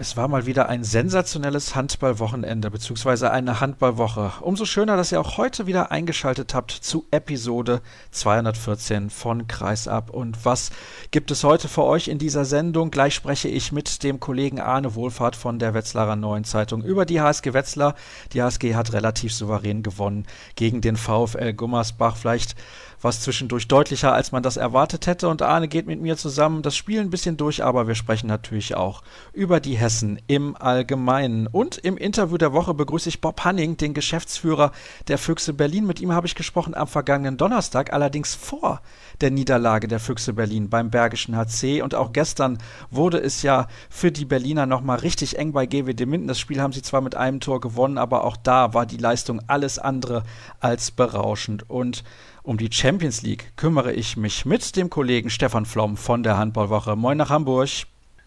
Es war mal wieder ein sensationelles Handballwochenende bzw. eine Handballwoche. Umso schöner, dass ihr auch heute wieder eingeschaltet habt zu Episode 214 von Kreisab. Und was gibt es heute für euch in dieser Sendung? Gleich spreche ich mit dem Kollegen Arne Wohlfahrt von der Wetzlarer Neuen Zeitung über die HSG Wetzlar. Die HSG hat relativ souverän gewonnen gegen den VfL Gummersbach. Vielleicht was zwischendurch deutlicher, als man das erwartet hätte. Und Arne geht mit mir zusammen das Spiel ein bisschen durch, aber wir sprechen natürlich auch über die Hessen im Allgemeinen. Und im Interview der Woche begrüße ich Bob Hanning, den Geschäftsführer der Füchse Berlin. Mit ihm habe ich gesprochen am vergangenen Donnerstag, allerdings vor der Niederlage der Füchse Berlin beim Bergischen HC. Und auch gestern wurde es ja für die Berliner nochmal richtig eng bei GWD Minden. Das Spiel haben sie zwar mit einem Tor gewonnen, aber auch da war die Leistung alles andere als berauschend. Und um die Champions League kümmere ich mich mit dem Kollegen Stefan Flom von der Handballwoche. Moin nach Hamburg.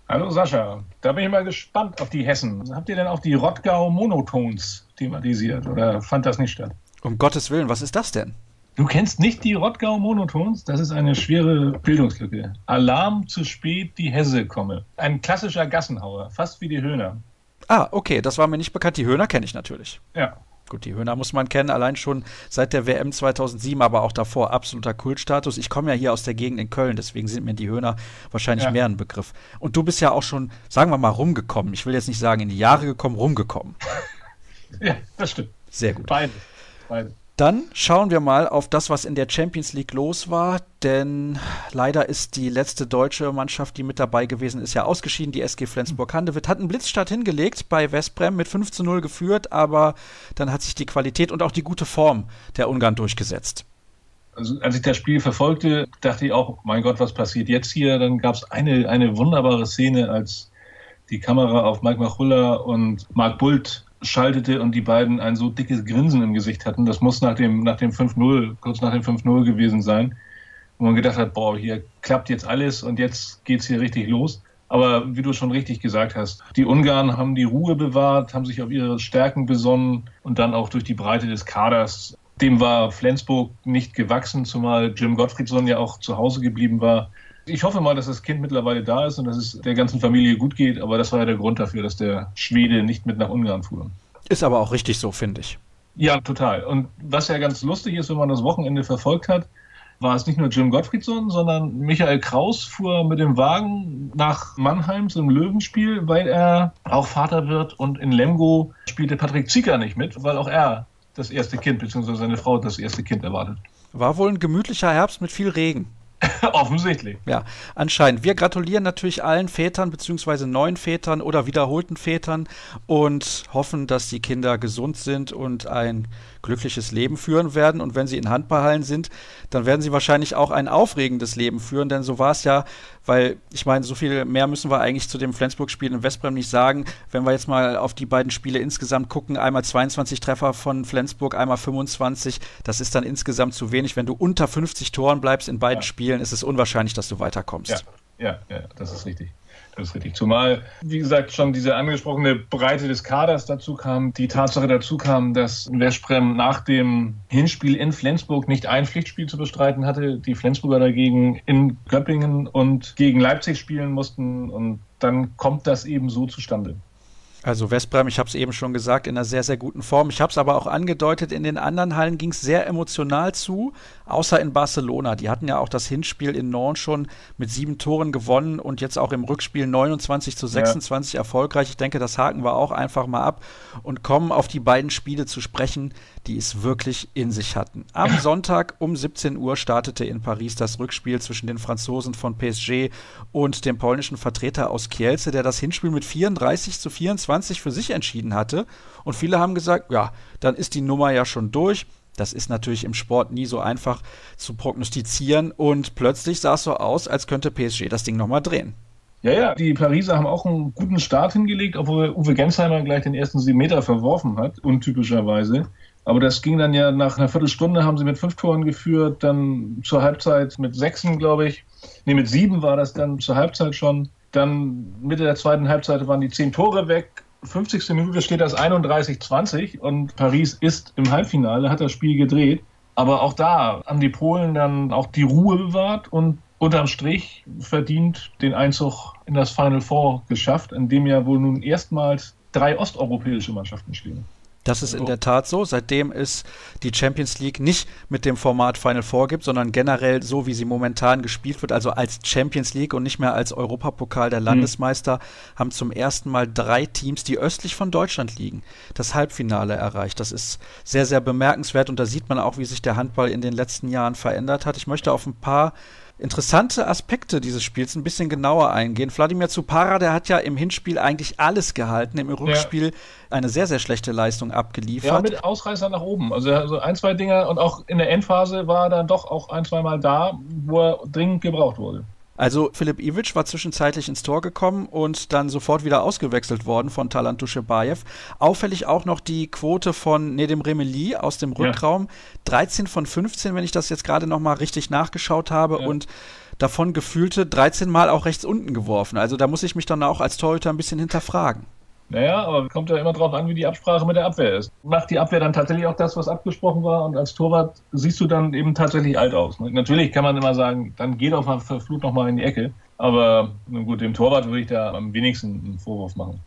Hallo Sascha, da bin ich mal gespannt auf die Hessen. Habt ihr denn auch die Rottgau Monotons thematisiert oder fand das nicht statt? Um Gottes Willen, was ist das denn? Du kennst nicht die Rottgau Monotons? Das ist eine schwere Bildungslücke. Alarm zu spät, die Hesse komme. Ein klassischer Gassenhauer, fast wie die Höhner. Ah, okay, das war mir nicht bekannt. Die Höhner kenne ich natürlich. Ja, Gut, die Höhner muss man kennen, allein schon seit der WM 2007, aber auch davor absoluter Kultstatus. Ich komme ja hier aus der Gegend in Köln, deswegen sind mir die Höhner wahrscheinlich ja. mehr ein Begriff. Und du bist ja auch schon, sagen wir mal, rumgekommen. Ich will jetzt nicht sagen in die Jahre gekommen, rumgekommen. ja, das stimmt. Sehr gut. Beide. Beide. Dann schauen wir mal auf das, was in der Champions League los war, denn leider ist die letzte deutsche Mannschaft, die mit dabei gewesen ist, ja ausgeschieden. Die SG Flensburg-Handewitt hat einen Blitzstart hingelegt bei Westbrem mit 5 zu 0 geführt, aber dann hat sich die Qualität und auch die gute Form der Ungarn durchgesetzt. Also, als ich das Spiel verfolgte, dachte ich auch, mein Gott, was passiert jetzt hier? Dann gab es eine, eine wunderbare Szene, als die Kamera auf Mike Machulla und Mark Bult schaltete und die beiden ein so dickes Grinsen im Gesicht hatten. Das muss nach dem, nach dem 5-0, kurz nach dem 5-0 gewesen sein, wo man gedacht hat, boah, hier klappt jetzt alles und jetzt geht's hier richtig los. Aber wie du schon richtig gesagt hast, die Ungarn haben die Ruhe bewahrt, haben sich auf ihre Stärken besonnen und dann auch durch die Breite des Kaders. Dem war Flensburg nicht gewachsen, zumal Jim Gottfriedson ja auch zu Hause geblieben war. Ich hoffe mal, dass das Kind mittlerweile da ist und dass es der ganzen Familie gut geht, aber das war ja der Grund dafür, dass der Schwede nicht mit nach Ungarn fuhr. Ist aber auch richtig so, finde ich. Ja, total. Und was ja ganz lustig ist, wenn man das Wochenende verfolgt hat, war es nicht nur Jim Gottfriedson, sondern Michael Kraus fuhr mit dem Wagen nach Mannheim zum Löwenspiel, weil er auch Vater wird und in Lemgo spielte Patrick Zieker nicht mit, weil auch er das erste Kind bzw. seine Frau das erste Kind erwartet. War wohl ein gemütlicher Herbst mit viel Regen. Offensichtlich. Ja, anscheinend. Wir gratulieren natürlich allen Vätern beziehungsweise neuen Vätern oder wiederholten Vätern und hoffen, dass die Kinder gesund sind und ein glückliches Leben führen werden. Und wenn sie in Handballhallen sind, dann werden sie wahrscheinlich auch ein aufregendes Leben führen, denn so war es ja, weil ich meine, so viel mehr müssen wir eigentlich zu dem Flensburg-Spiel in Westbrem nicht sagen. Wenn wir jetzt mal auf die beiden Spiele insgesamt gucken, einmal 22 Treffer von Flensburg, einmal 25, das ist dann insgesamt zu wenig. Wenn du unter 50 Toren bleibst in beiden ja. Spielen, ist es unwahrscheinlich, dass du weiterkommst. Ja, ja, ja das ist richtig. Das ist richtig. Zumal, wie gesagt, schon diese angesprochene Breite des Kaders dazu kam, die Tatsache dazu kam, dass Westbrem nach dem Hinspiel in Flensburg nicht ein Pflichtspiel zu bestreiten hatte, die Flensburger dagegen in Göppingen und gegen Leipzig spielen mussten und dann kommt das eben so zustande. Also Westbrem, ich habe es eben schon gesagt, in einer sehr, sehr guten Form. Ich habe es aber auch angedeutet, in den anderen Hallen ging es sehr emotional zu, außer in Barcelona. Die hatten ja auch das Hinspiel in Nantes schon mit sieben Toren gewonnen und jetzt auch im Rückspiel 29 zu 26 ja. erfolgreich. Ich denke, das haken wir auch einfach mal ab und kommen auf die beiden Spiele zu sprechen, die es wirklich in sich hatten. Am Sonntag um 17 Uhr startete in Paris das Rückspiel zwischen den Franzosen von PSG und dem polnischen Vertreter aus Kielce, der das Hinspiel mit 34 zu 24 für sich entschieden hatte. Und viele haben gesagt, ja, dann ist die Nummer ja schon durch. Das ist natürlich im Sport nie so einfach zu prognostizieren. Und plötzlich sah es so aus, als könnte PSG das Ding nochmal drehen. Ja, ja, die Pariser haben auch einen guten Start hingelegt, obwohl Uwe Gensheimer gleich den ersten sieben Meter verworfen hat, untypischerweise. Aber das ging dann ja nach einer Viertelstunde, haben sie mit fünf Toren geführt, dann zur Halbzeit mit sechsen, glaube ich. Nee, mit sieben war das dann zur Halbzeit schon. Dann Mitte der zweiten Halbzeit waren die zehn Tore weg. 50. Minute steht das 31-20 und Paris ist im Halbfinale, hat das Spiel gedreht. Aber auch da haben die Polen dann auch die Ruhe bewahrt und unterm Strich verdient den Einzug in das Final Four geschafft, in dem ja wohl nun erstmals drei osteuropäische Mannschaften stehen. Das ist in der Tat so, seitdem es die Champions League nicht mit dem Format Final Four gibt, sondern generell so, wie sie momentan gespielt wird, also als Champions League und nicht mehr als Europapokal der mhm. Landesmeister, mhm. haben zum ersten Mal drei Teams, die östlich von Deutschland liegen, das Halbfinale erreicht. Das ist sehr, sehr bemerkenswert und da sieht man auch, wie sich der Handball in den letzten Jahren verändert hat. Ich möchte auf ein paar interessante Aspekte dieses Spiels ein bisschen genauer eingehen. Wladimir Zupara, der hat ja im Hinspiel eigentlich alles gehalten, im Rückspiel ja. eine sehr, sehr schlechte Leistung abgeliefert. Ja, mit Ausreißer nach oben. Also, also ein, zwei Dinger und auch in der Endphase war er dann doch auch ein, zwei Mal da, wo er dringend gebraucht wurde. Also Philipp Ivic war zwischenzeitlich ins Tor gekommen und dann sofort wieder ausgewechselt worden von Talant Duschebaev. Auffällig auch noch die Quote von Nedim Remeli aus dem Rückraum. Ja. 13 von 15, wenn ich das jetzt gerade nochmal richtig nachgeschaut habe ja. und davon gefühlte 13 Mal auch rechts unten geworfen. Also da muss ich mich dann auch als Torhüter ein bisschen hinterfragen. Naja, aber kommt ja immer drauf an, wie die Absprache mit der Abwehr ist. Macht die Abwehr dann tatsächlich auch das, was abgesprochen war? Und als Torwart siehst du dann eben tatsächlich alt aus. Ne? Natürlich kann man immer sagen, dann geht auf verflucht nochmal in die Ecke. Aber gut, dem Torwart würde ich da am wenigsten einen Vorwurf machen.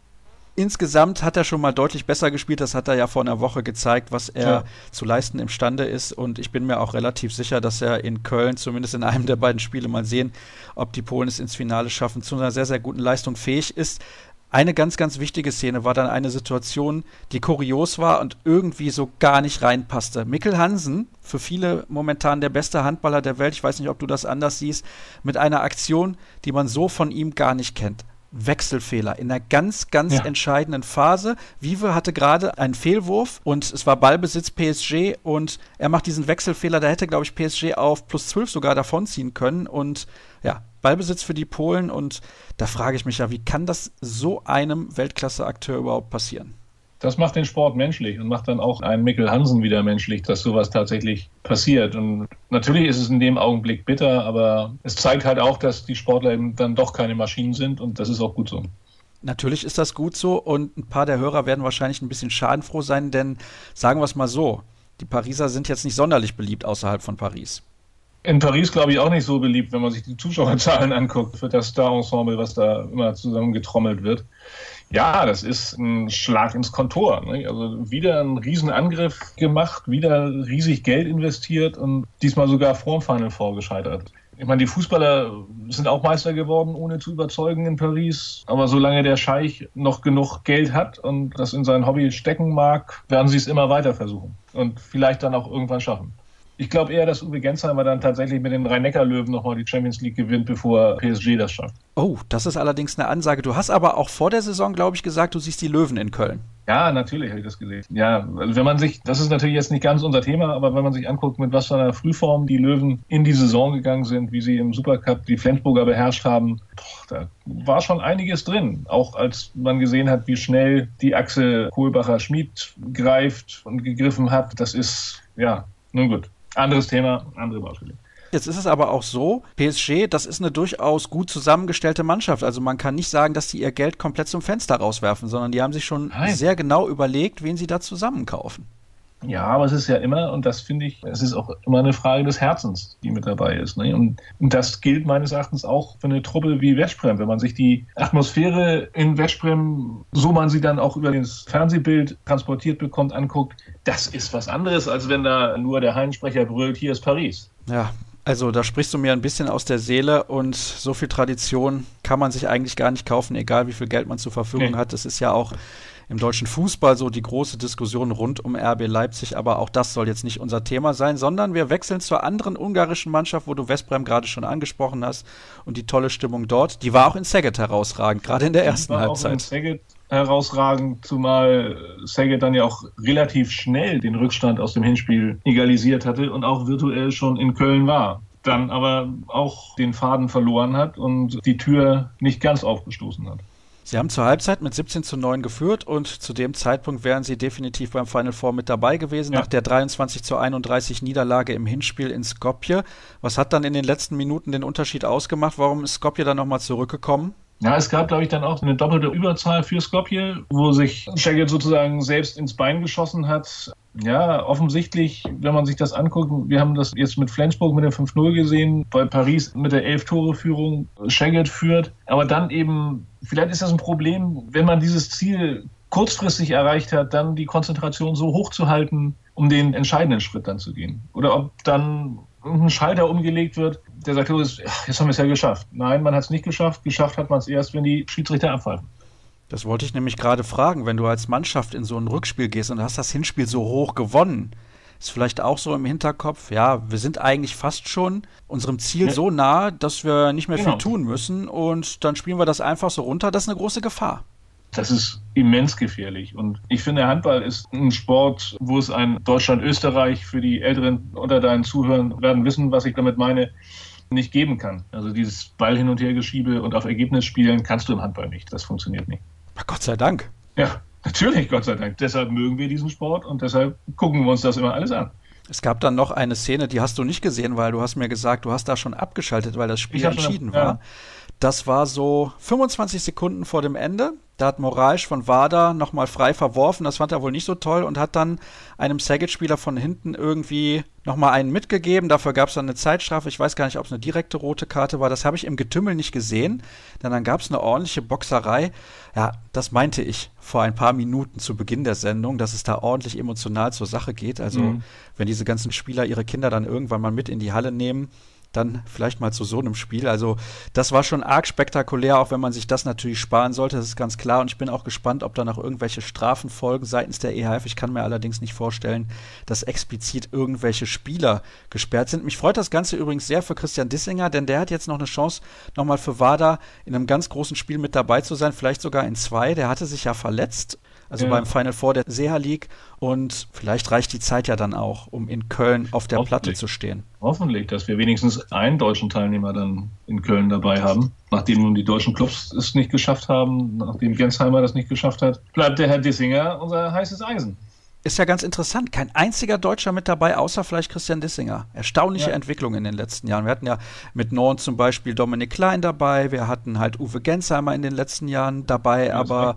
Insgesamt hat er schon mal deutlich besser gespielt. Das hat er ja vor einer Woche gezeigt, was er ja. zu leisten imstande ist. Und ich bin mir auch relativ sicher, dass er in Köln zumindest in einem der beiden Spiele mal sehen, ob die Polen es ins Finale schaffen, zu einer sehr, sehr guten Leistung fähig ist. Eine ganz, ganz wichtige Szene war dann eine Situation, die kurios war und irgendwie so gar nicht reinpasste. Mikkel Hansen, für viele momentan der beste Handballer der Welt, ich weiß nicht, ob du das anders siehst, mit einer Aktion, die man so von ihm gar nicht kennt. Wechselfehler in einer ganz, ganz ja. entscheidenden Phase. Vive hatte gerade einen Fehlwurf und es war Ballbesitz PSG und er macht diesen Wechselfehler. Da hätte, glaube ich, PSG auf plus 12 sogar davonziehen können und ja, Ballbesitz für die Polen und da frage ich mich ja, wie kann das so einem Weltklasse-Akteur überhaupt passieren? Das macht den Sport menschlich und macht dann auch einen Mikkel Hansen wieder menschlich, dass sowas tatsächlich passiert. Und natürlich ist es in dem Augenblick bitter, aber es zeigt halt auch, dass die Sportler eben dann doch keine Maschinen sind und das ist auch gut so. Natürlich ist das gut so und ein paar der Hörer werden wahrscheinlich ein bisschen schadenfroh sein, denn sagen wir es mal so, die Pariser sind jetzt nicht sonderlich beliebt außerhalb von Paris in Paris, glaube ich, auch nicht so beliebt, wenn man sich die Zuschauerzahlen anguckt, für das Star-Ensemble, was da immer zusammengetrommelt wird. Ja, das ist ein Schlag ins Kontor. Ne? Also wieder ein Riesenangriff gemacht, wieder riesig Geld investiert und diesmal sogar vor dem Final Four gescheitert. Ich meine, die Fußballer sind auch Meister geworden, ohne zu überzeugen in Paris. Aber solange der Scheich noch genug Geld hat und das in sein Hobby stecken mag, werden sie es immer weiter versuchen und vielleicht dann auch irgendwann schaffen. Ich glaube eher, dass Uwe Gensheimer dann tatsächlich mit den Rhein-Neckar-Löwen nochmal die Champions League gewinnt, bevor PSG das schafft. Oh, das ist allerdings eine Ansage. Du hast aber auch vor der Saison, glaube ich, gesagt, du siehst die Löwen in Köln. Ja, natürlich habe ich das gelesen. Ja, also wenn man sich, das ist natürlich jetzt nicht ganz unser Thema, aber wenn man sich anguckt, mit was für einer Frühform die Löwen in die Saison gegangen sind, wie sie im Supercup die Flensburger beherrscht haben, boah, da war schon einiges drin. Auch als man gesehen hat, wie schnell die Achse Kohlbacher-Schmid greift und gegriffen hat, das ist, ja, nun gut. Anderes Thema, andere Baustelle. Jetzt ist es aber auch so, PSG, das ist eine durchaus gut zusammengestellte Mannschaft. Also man kann nicht sagen, dass die ihr Geld komplett zum Fenster rauswerfen, sondern die haben sich schon Nein. sehr genau überlegt, wen sie da zusammenkaufen. Ja, aber es ist ja immer, und das finde ich, es ist auch immer eine Frage des Herzens, die mit dabei ist. Ne? Und, und, das gilt meines Erachtens auch für eine Truppe wie Veszprem. Wenn man sich die Atmosphäre in Veszprem, so man sie dann auch über das Fernsehbild transportiert bekommt, anguckt, das ist was anderes, als wenn da nur der Heinsprecher brüllt, hier ist Paris. Ja, also da sprichst du mir ein bisschen aus der Seele und so viel Tradition kann man sich eigentlich gar nicht kaufen, egal wie viel Geld man zur Verfügung nee. hat. Das ist ja auch im deutschen Fußball so die große Diskussion rund um RB Leipzig, aber auch das soll jetzt nicht unser Thema sein, sondern wir wechseln zur anderen ungarischen Mannschaft, wo du Westbrem gerade schon angesprochen hast und die tolle Stimmung dort, die war auch in Szeged herausragend, gerade in der ersten war Halbzeit. Auch in Szeged herausragend, zumal Szeged dann ja auch relativ schnell den Rückstand aus dem Hinspiel egalisiert hatte und auch virtuell schon in Köln war dann aber auch den Faden verloren hat und die Tür nicht ganz aufgestoßen hat. Sie haben zur Halbzeit mit 17 zu 9 geführt und zu dem Zeitpunkt wären sie definitiv beim Final Four mit dabei gewesen, ja. nach der 23 zu 31 Niederlage im Hinspiel in Skopje. Was hat dann in den letzten Minuten den Unterschied ausgemacht? Warum ist Skopje dann nochmal zurückgekommen? Ja, es gab, glaube ich, dann auch eine doppelte Überzahl für Skopje, wo sich Szeged sozusagen selbst ins Bein geschossen hat. Ja, offensichtlich, wenn man sich das anguckt, wir haben das jetzt mit Flensburg mit dem 5-0 gesehen, bei Paris mit der 11-Tore-Führung Schenget führt. Aber dann eben, vielleicht ist das ein Problem, wenn man dieses Ziel kurzfristig erreicht hat, dann die Konzentration so hoch zu halten, um den entscheidenden Schritt dann zu gehen. Oder ob dann ein Schalter umgelegt wird, der sagt, jetzt haben wir es ja geschafft. Nein, man hat es nicht geschafft. Geschafft hat man es erst, wenn die Schiedsrichter abpfeifen. Das wollte ich nämlich gerade fragen, wenn du als Mannschaft in so ein Rückspiel gehst und hast das Hinspiel so hoch gewonnen, ist vielleicht auch so im Hinterkopf, ja, wir sind eigentlich fast schon unserem Ziel ja. so nah, dass wir nicht mehr genau. viel tun müssen und dann spielen wir das einfach so runter. Das ist eine große Gefahr. Das ist immens gefährlich. Und ich finde, Handball ist ein Sport, wo es ein Deutschland-Österreich für die Älteren unter deinen Zuhörern werden wissen, was ich damit meine, nicht geben kann. Also dieses Ball hin und her geschiebe und auf Ergebnis spielen kannst du im Handball nicht. Das funktioniert nicht. Gott sei Dank. Ja, natürlich, Gott sei Dank. Deshalb mögen wir diesen Sport und deshalb gucken wir uns das immer alles an. Es gab dann noch eine Szene, die hast du nicht gesehen, weil du hast mir gesagt, du hast da schon abgeschaltet, weil das Spiel entschieden schon, ja. Das war so 25 Sekunden vor dem Ende. Da hat Moraes von Wada nochmal frei verworfen. Das fand er wohl nicht so toll und hat dann einem Saget-Spieler von hinten irgendwie nochmal einen mitgegeben. Dafür gab es dann eine Zeitstrafe. Ich weiß gar nicht, ob es eine direkte rote Karte war. Das habe ich im Getümmel nicht gesehen. Denn dann gab es eine ordentliche Boxerei. Ja, das meinte ich vor ein paar Minuten zu Beginn der Sendung, dass es da ordentlich emotional zur Sache geht. Also, mhm. wenn diese ganzen Spieler ihre Kinder dann irgendwann mal mit in die Halle nehmen, dann vielleicht mal zu so einem Spiel. Also das war schon arg spektakulär, auch wenn man sich das natürlich sparen sollte, das ist ganz klar. Und ich bin auch gespannt, ob da noch irgendwelche Strafen folgen seitens der EHF. Ich kann mir allerdings nicht vorstellen, dass explizit irgendwelche Spieler gesperrt sind. Mich freut das Ganze übrigens sehr für Christian Dissinger, denn der hat jetzt noch eine Chance, nochmal für WADA in einem ganz großen Spiel mit dabei zu sein, vielleicht sogar in zwei. Der hatte sich ja verletzt also ja. beim Final Four der Seha League. Und vielleicht reicht die Zeit ja dann auch, um in Köln auf der Platte zu stehen. Hoffentlich, dass wir wenigstens einen deutschen Teilnehmer dann in Köln dabei haben. Nachdem nun die deutschen Clubs es nicht geschafft haben, nachdem Gensheimer das nicht geschafft hat, bleibt der Herr Dissinger unser heißes Eisen. Ist ja ganz interessant. Kein einziger Deutscher mit dabei, außer vielleicht Christian Dissinger. Erstaunliche ja. Entwicklung in den letzten Jahren. Wir hatten ja mit Norden zum Beispiel Dominik Klein dabei. Wir hatten halt Uwe Gensheimer in den letzten Jahren dabei. Aber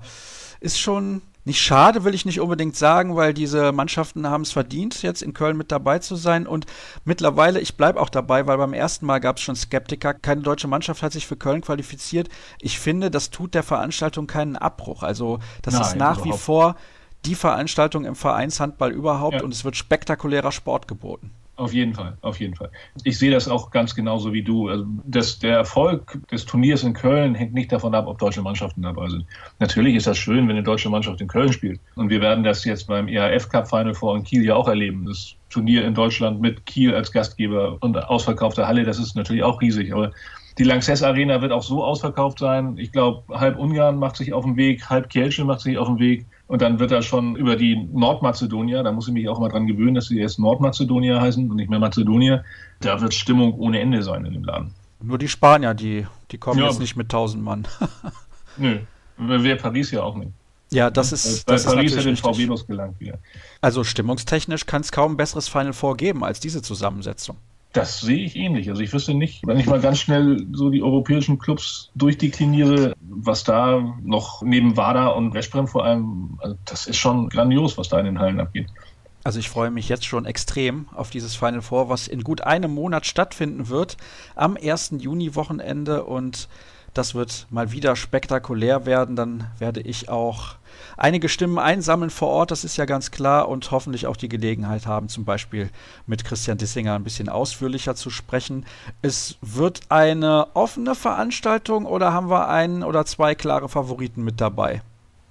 ist schon nicht schade, will ich nicht unbedingt sagen, weil diese Mannschaften haben es verdient, jetzt in Köln mit dabei zu sein. Und mittlerweile, ich bleibe auch dabei, weil beim ersten Mal gab es schon Skeptiker. Keine deutsche Mannschaft hat sich für Köln qualifiziert. Ich finde, das tut der Veranstaltung keinen Abbruch. Also, das Nein, ist nach wie vor die Veranstaltung im Vereinshandball überhaupt ja. und es wird spektakulärer Sport geboten. Auf jeden Fall, auf jeden Fall. Ich sehe das auch ganz genauso wie du. Also das, der Erfolg des Turniers in Köln hängt nicht davon ab, ob deutsche Mannschaften dabei sind. Natürlich ist das schön, wenn eine deutsche Mannschaft in Köln spielt. Und wir werden das jetzt beim EHF Cup Final Four in Kiel ja auch erleben. Das Turnier in Deutschland mit Kiel als Gastgeber und ausverkaufter Halle, das ist natürlich auch riesig. Aber die Lanxess Arena wird auch so ausverkauft sein. Ich glaube, halb Ungarn macht sich auf den Weg, halb Kielce macht sich auf den Weg. Und dann wird er schon über die Nordmazedonier, da muss ich mich auch mal dran gewöhnen, dass sie jetzt Nordmazedonier heißen und nicht mehr Mazedonier, da wird Stimmung ohne Ende sein in dem Laden. Nur die Spanier, die, die kommen ja. jetzt nicht mit 1000 Mann. Nö, wäre Paris ja auch nicht. Ja, das ist. Bei das Paris ist hat den VW-Bus gelangt wieder. Also stimmungstechnisch kann es kaum ein besseres Final Four geben als diese Zusammensetzung. Das sehe ich ähnlich. Also ich wüsste nicht, wenn ich mal ganz schnell so die europäischen Clubs durchdekliniere, was da noch neben WADA und Westbrem vor allem, also das ist schon grandios, was da in den Hallen abgeht. Also ich freue mich jetzt schon extrem auf dieses Final Four, was in gut einem Monat stattfinden wird, am 1. Juni-Wochenende und das wird mal wieder spektakulär werden. Dann werde ich auch einige Stimmen einsammeln vor Ort, das ist ja ganz klar, und hoffentlich auch die Gelegenheit haben, zum Beispiel mit Christian Dissinger ein bisschen ausführlicher zu sprechen. Es wird eine offene Veranstaltung oder haben wir einen oder zwei klare Favoriten mit dabei?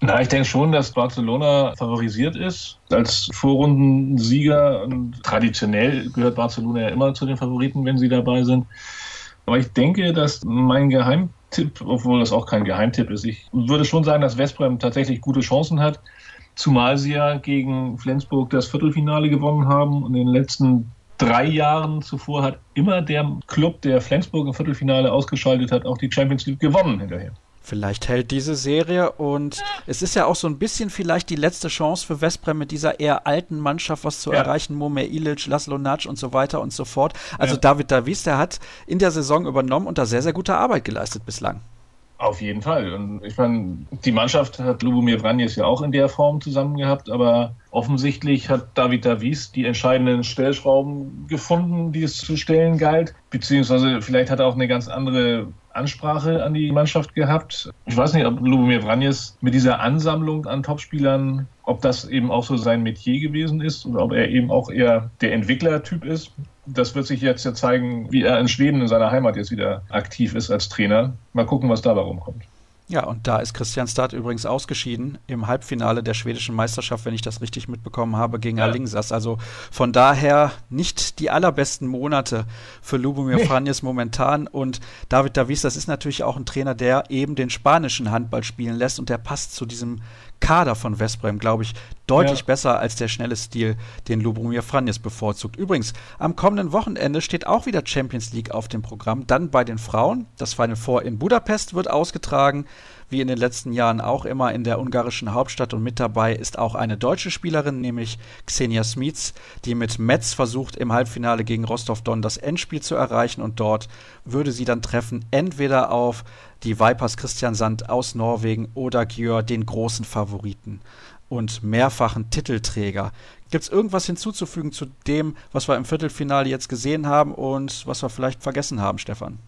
Na, ich denke schon, dass Barcelona favorisiert ist als Vorrundensieger. Und traditionell gehört Barcelona ja immer zu den Favoriten, wenn sie dabei sind. Aber ich denke, dass mein Geheim Tipp, obwohl das auch kein Geheimtipp ist. Ich würde schon sagen, dass Westbrem tatsächlich gute Chancen hat, zumal sie ja gegen Flensburg das Viertelfinale gewonnen haben und in den letzten drei Jahren zuvor hat immer der Club, der Flensburg im Viertelfinale ausgeschaltet hat, auch die Champions League gewonnen hinterher. Vielleicht hält diese Serie und es ist ja auch so ein bisschen vielleicht die letzte Chance für Westbrem mit dieser eher alten Mannschaft was zu ja. erreichen. Momer Ilic, Laszlo Natsch und so weiter und so fort. Also ja. David Davis, der hat in der Saison übernommen und da sehr, sehr gute Arbeit geleistet bislang. Auf jeden Fall. Und ich meine, die Mannschaft hat Lubomir Vranjes ja auch in der Form zusammen gehabt, aber offensichtlich hat David Davies die entscheidenden Stellschrauben gefunden, die es zu stellen galt. Beziehungsweise vielleicht hat er auch eine ganz andere Ansprache an die Mannschaft gehabt. Ich weiß nicht, ob Lubomir Vranjes mit dieser Ansammlung an Topspielern, ob das eben auch so sein Metier gewesen ist oder ob er eben auch eher der Entwicklertyp ist. Das wird sich jetzt ja zeigen, wie er in Schweden, in seiner Heimat jetzt wieder aktiv ist als Trainer. Mal gucken, was dabei rumkommt. Ja, und da ist Christian Stad übrigens ausgeschieden im Halbfinale der schwedischen Meisterschaft, wenn ich das richtig mitbekommen habe, gegen ja. Alingsas. Also von daher nicht die allerbesten Monate für Lubomir nee. Franjes momentan. Und David Davies, das ist natürlich auch ein Trainer, der eben den spanischen Handball spielen lässt und der passt zu diesem Kader von Westbrem, glaube ich, deutlich ja. besser als der schnelle Stil, den Lubomir Franjes bevorzugt. Übrigens, am kommenden Wochenende steht auch wieder Champions League auf dem Programm. Dann bei den Frauen. Das Final Four in Budapest wird ausgetragen wie in den letzten Jahren auch immer in der ungarischen Hauptstadt und mit dabei ist auch eine deutsche Spielerin, nämlich Xenia Smits, die mit Metz versucht im Halbfinale gegen Rostov-Don das Endspiel zu erreichen und dort würde sie dann treffen entweder auf die Vipers Christian Sand aus Norwegen oder Gjör, den großen Favoriten und mehrfachen Titelträger. Gibt es irgendwas hinzuzufügen zu dem, was wir im Viertelfinale jetzt gesehen haben und was wir vielleicht vergessen haben, Stefan?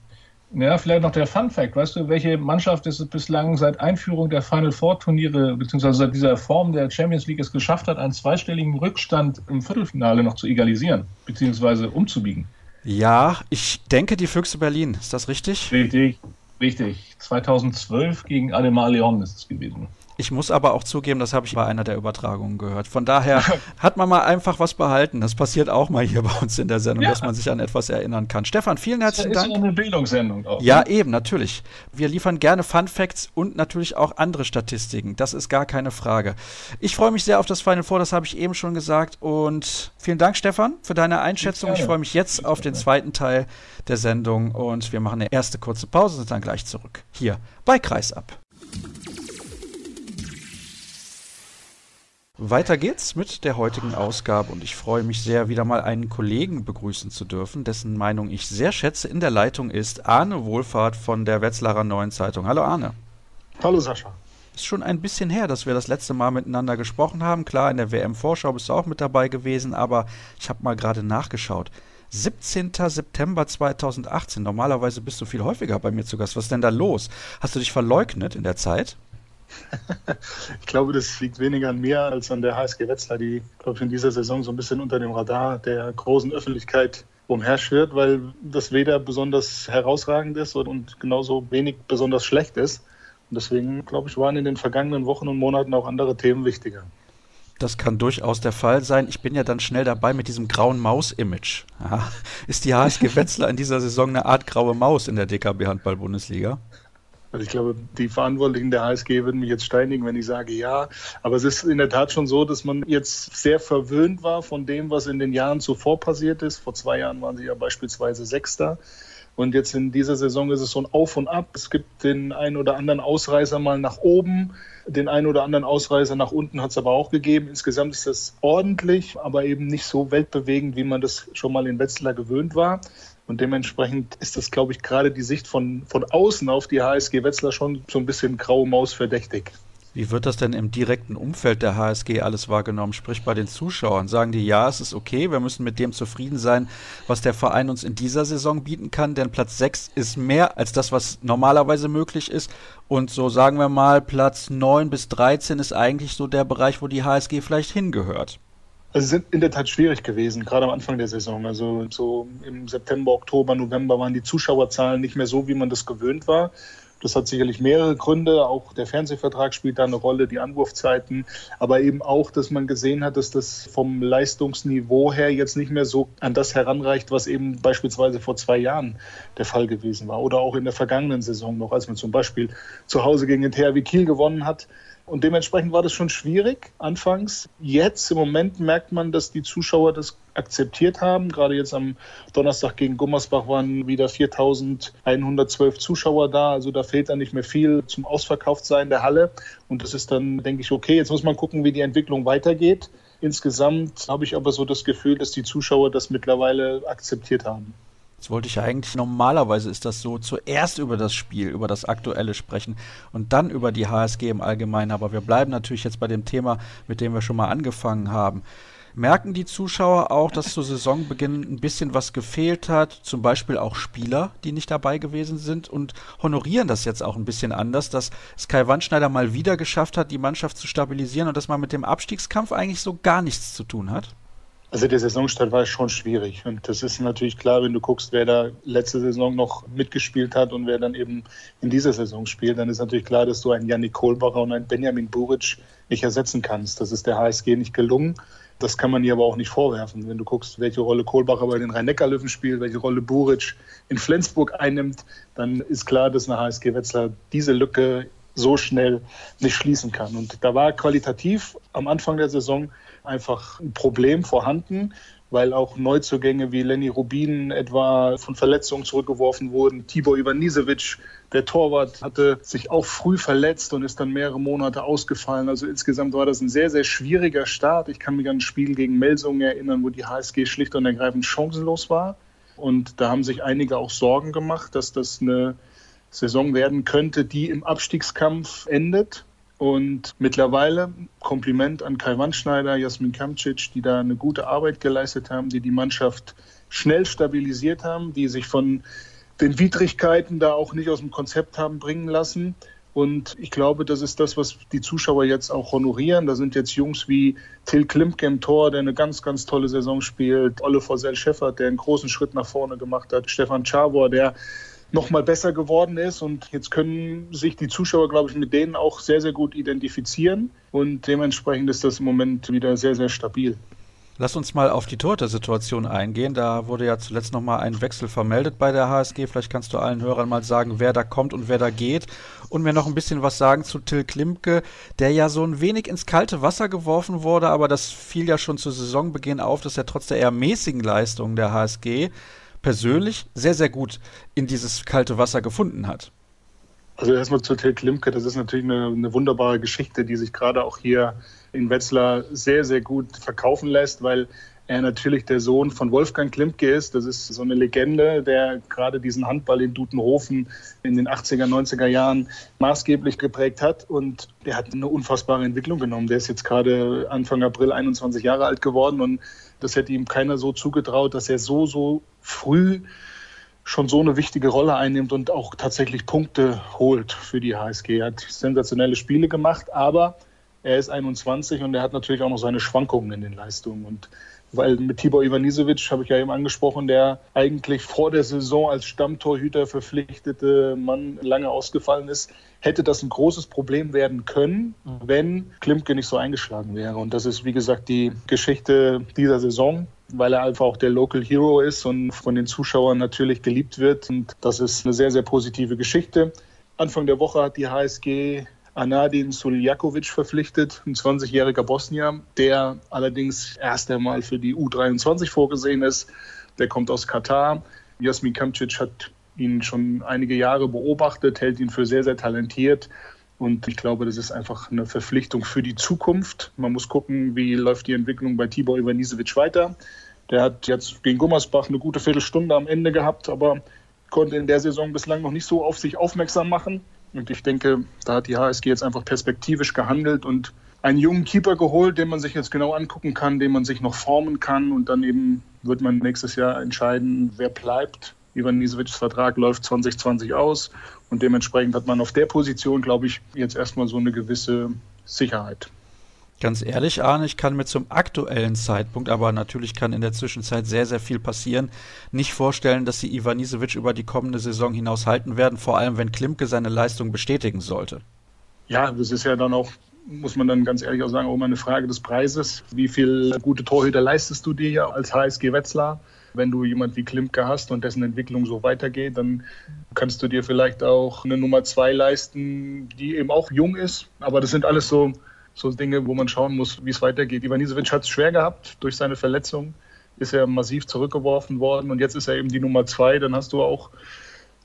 Ja, vielleicht noch der Fun Fact. Weißt du, welche Mannschaft es bislang seit Einführung der Final Four Turniere, beziehungsweise seit dieser Form der Champions League es geschafft hat, einen zweistelligen Rückstand im Viertelfinale noch zu egalisieren, beziehungsweise umzubiegen? Ja, ich denke die Füchse Berlin. Ist das richtig? Richtig, richtig. 2012 gegen Alemar Leon ist es gewesen. Ich muss aber auch zugeben, das habe ich bei einer der Übertragungen gehört. Von daher hat man mal einfach was behalten. Das passiert auch mal hier bei uns in der Sendung, ja. dass man sich an etwas erinnern kann. Stefan, vielen herzlichen das ist Dank. eine Bildungssendung auch. Ja, ne? eben, natürlich. Wir liefern gerne Fun Facts und natürlich auch andere Statistiken. Das ist gar keine Frage. Ich freue mich sehr auf das Final Four, das habe ich eben schon gesagt. Und vielen Dank, Stefan, für deine Einschätzung. Ich freue mich jetzt auf den zweiten Teil der Sendung und wir machen eine erste kurze Pause und sind dann gleich zurück. Hier bei Kreisab. Weiter geht's mit der heutigen Ausgabe und ich freue mich sehr, wieder mal einen Kollegen begrüßen zu dürfen, dessen Meinung ich sehr schätze. In der Leitung ist Arne Wohlfahrt von der Wetzlarer Neuen Zeitung. Hallo Arne. Hallo Sascha. Ist schon ein bisschen her, dass wir das letzte Mal miteinander gesprochen haben. Klar, in der WM-Vorschau bist du auch mit dabei gewesen, aber ich habe mal gerade nachgeschaut. 17. September 2018. Normalerweise bist du viel häufiger bei mir zu Gast. Was ist denn da los? Hast du dich verleugnet in der Zeit? ich glaube, das liegt weniger an mir als an der HSG Wetzlar, die, glaube ich, in dieser Saison so ein bisschen unter dem Radar der großen Öffentlichkeit umherschwirrt, weil das weder besonders herausragend ist und genauso wenig besonders schlecht ist. Und deswegen, glaube ich, waren in den vergangenen Wochen und Monaten auch andere Themen wichtiger. Das kann durchaus der Fall sein. Ich bin ja dann schnell dabei mit diesem grauen Maus-Image. Ist die HSG Wetzlar in dieser Saison eine Art graue Maus in der DKB Handball-Bundesliga? Also ich glaube, die Verantwortlichen der HSG würden mich jetzt steinigen, wenn ich sage ja. Aber es ist in der Tat schon so, dass man jetzt sehr verwöhnt war von dem, was in den Jahren zuvor passiert ist. Vor zwei Jahren waren sie ja beispielsweise Sechster. Und jetzt in dieser Saison ist es so ein Auf und Ab. Es gibt den einen oder anderen Ausreißer mal nach oben, den einen oder anderen Ausreißer nach unten hat es aber auch gegeben. Insgesamt ist das ordentlich, aber eben nicht so weltbewegend, wie man das schon mal in Wetzlar gewöhnt war. Und dementsprechend ist das, glaube ich, gerade die Sicht von, von außen auf die HSG Wetzlar schon so ein bisschen graue Maus verdächtig. Wie wird das denn im direkten Umfeld der HSG alles wahrgenommen? Sprich bei den Zuschauern. Sagen die, ja, es ist okay, wir müssen mit dem zufrieden sein, was der Verein uns in dieser Saison bieten kann, denn Platz 6 ist mehr als das, was normalerweise möglich ist. Und so sagen wir mal, Platz 9 bis 13 ist eigentlich so der Bereich, wo die HSG vielleicht hingehört. Also sind in der Tat schwierig gewesen, gerade am Anfang der Saison. Also so im September, Oktober, November waren die Zuschauerzahlen nicht mehr so, wie man das gewöhnt war. Das hat sicherlich mehrere Gründe. Auch der Fernsehvertrag spielt da eine Rolle, die Anwurfzeiten, aber eben auch, dass man gesehen hat, dass das vom Leistungsniveau her jetzt nicht mehr so an das heranreicht, was eben beispielsweise vor zwei Jahren der Fall gewesen war. Oder auch in der vergangenen Saison noch, als man zum Beispiel zu Hause gegen den THW Kiel gewonnen hat und dementsprechend war das schon schwierig anfangs. Jetzt im Moment merkt man, dass die Zuschauer das akzeptiert haben. Gerade jetzt am Donnerstag gegen Gummersbach waren wieder 4112 Zuschauer da. Also da fehlt dann nicht mehr viel zum Ausverkauftsein der Halle. Und das ist dann, denke ich, okay. Jetzt muss man gucken, wie die Entwicklung weitergeht. Insgesamt habe ich aber so das Gefühl, dass die Zuschauer das mittlerweile akzeptiert haben. Jetzt wollte ich ja eigentlich, normalerweise ist das so, zuerst über das Spiel, über das Aktuelle sprechen und dann über die HSG im Allgemeinen. Aber wir bleiben natürlich jetzt bei dem Thema, mit dem wir schon mal angefangen haben. Merken die Zuschauer auch, dass zu Saisonbeginn ein bisschen was gefehlt hat, zum Beispiel auch Spieler, die nicht dabei gewesen sind und honorieren das jetzt auch ein bisschen anders, dass Sky Wandschneider mal wieder geschafft hat, die Mannschaft zu stabilisieren und dass man mit dem Abstiegskampf eigentlich so gar nichts zu tun hat? Also der Saisonstart war schon schwierig. Und das ist natürlich klar, wenn du guckst, wer da letzte Saison noch mitgespielt hat und wer dann eben in dieser Saison spielt, dann ist natürlich klar, dass du einen Yannick Kohlbacher und einen Benjamin Buric nicht ersetzen kannst. Das ist der HSG nicht gelungen. Das kann man ihr aber auch nicht vorwerfen. Wenn du guckst, welche Rolle Kohlbacher bei den Rhein-Neckar-Löwen spielt, welche Rolle Buric in Flensburg einnimmt, dann ist klar, dass eine HSG Wetzlar diese Lücke so schnell nicht schließen kann. Und da war qualitativ am Anfang der Saison einfach ein Problem vorhanden weil auch Neuzugänge wie Lenny Rubin etwa von Verletzungen zurückgeworfen wurden. Tibor Ivanisevic, der Torwart, hatte sich auch früh verletzt und ist dann mehrere Monate ausgefallen. Also insgesamt war das ein sehr, sehr schwieriger Start. Ich kann mich an ein Spiel gegen Melsungen erinnern, wo die HSG schlicht und ergreifend chancenlos war. Und da haben sich einige auch Sorgen gemacht, dass das eine Saison werden könnte, die im Abstiegskampf endet. Und mittlerweile Kompliment an Kai Wandschneider, Jasmin Kamcic, die da eine gute Arbeit geleistet haben, die die Mannschaft schnell stabilisiert haben, die sich von den Widrigkeiten da auch nicht aus dem Konzept haben bringen lassen. Und ich glaube, das ist das, was die Zuschauer jetzt auch honorieren. Da sind jetzt Jungs wie Till Klimke im Tor, der eine ganz, ganz tolle Saison spielt. Olle Forsell Scheffert, der einen großen Schritt nach vorne gemacht hat. Stefan Czabor, der noch mal besser geworden ist. Und jetzt können sich die Zuschauer, glaube ich, mit denen auch sehr, sehr gut identifizieren. Und dementsprechend ist das im Moment wieder sehr, sehr stabil. Lass uns mal auf die Torhüter-Situation eingehen. Da wurde ja zuletzt noch mal ein Wechsel vermeldet bei der HSG. Vielleicht kannst du allen Hörern mal sagen, wer da kommt und wer da geht. Und mir noch ein bisschen was sagen zu Till Klimke, der ja so ein wenig ins kalte Wasser geworfen wurde, aber das fiel ja schon zu Saisonbeginn auf, dass er trotz der eher mäßigen Leistungen der HSG persönlich sehr, sehr gut in dieses kalte Wasser gefunden hat. Also erstmal zu Till Klimke, das ist natürlich eine, eine, wunderbare Geschichte, die sich gerade auch hier in Wetzlar sehr, sehr gut verkaufen lässt, weil er natürlich der Sohn von Wolfgang Klimke ist. Das ist so eine Legende, der gerade diesen Handball in Dutenhofen in den 80er, 90er Jahren maßgeblich geprägt hat. Und der hat eine unfassbare Entwicklung genommen. Der ist jetzt gerade Anfang April 21 Jahre alt geworden und das hätte ihm keiner so zugetraut, dass er so, so früh schon so eine wichtige Rolle einnimmt und auch tatsächlich Punkte holt für die HSG. Er hat sensationelle Spiele gemacht, aber er ist 21 und er hat natürlich auch noch seine Schwankungen in den Leistungen. Und weil mit Tibor Ivanisevic, habe ich ja eben angesprochen, der eigentlich vor der Saison als Stammtorhüter verpflichtete Mann lange ausgefallen ist, hätte das ein großes Problem werden können, wenn Klimke nicht so eingeschlagen wäre. Und das ist, wie gesagt, die Geschichte dieser Saison weil er einfach auch der Local Hero ist und von den Zuschauern natürlich geliebt wird. Und das ist eine sehr, sehr positive Geschichte. Anfang der Woche hat die HSG Anadin Suljakovic verpflichtet, ein 20-jähriger Bosnier, der allerdings erst einmal für die U23 vorgesehen ist. Der kommt aus Katar. Jasmin Kamcic hat ihn schon einige Jahre beobachtet, hält ihn für sehr, sehr talentiert. Und ich glaube, das ist einfach eine Verpflichtung für die Zukunft. Man muss gucken, wie läuft die Entwicklung bei Tibor Ivanisevic weiter. Der hat jetzt gegen Gummersbach eine gute Viertelstunde am Ende gehabt, aber konnte in der Saison bislang noch nicht so auf sich aufmerksam machen. Und ich denke, da hat die HSG jetzt einfach perspektivisch gehandelt und einen jungen Keeper geholt, den man sich jetzt genau angucken kann, den man sich noch formen kann. Und dann eben wird man nächstes Jahr entscheiden, wer bleibt. Ivan Nisevics Vertrag läuft 2020 aus. Und dementsprechend hat man auf der Position, glaube ich, jetzt erstmal so eine gewisse Sicherheit. Ganz ehrlich, Arne, ich kann mir zum aktuellen Zeitpunkt, aber natürlich kann in der Zwischenzeit sehr, sehr viel passieren, nicht vorstellen, dass sie Ivanisevic über die kommende Saison hinaus halten werden, vor allem wenn Klimke seine Leistung bestätigen sollte. Ja, das ist ja dann auch, muss man dann ganz ehrlich auch sagen, auch immer eine Frage des Preises. Wie viel gute Torhüter leistest du dir hier als HSG Wetzlar? Wenn du jemand wie Klimke hast und dessen Entwicklung so weitergeht, dann kannst du dir vielleicht auch eine Nummer zwei leisten, die eben auch jung ist. Aber das sind alles so so Dinge, wo man schauen muss, wie es weitergeht. Ivanisevic hat es schwer gehabt durch seine Verletzung, ist er massiv zurückgeworfen worden und jetzt ist er eben die Nummer zwei. Dann hast du auch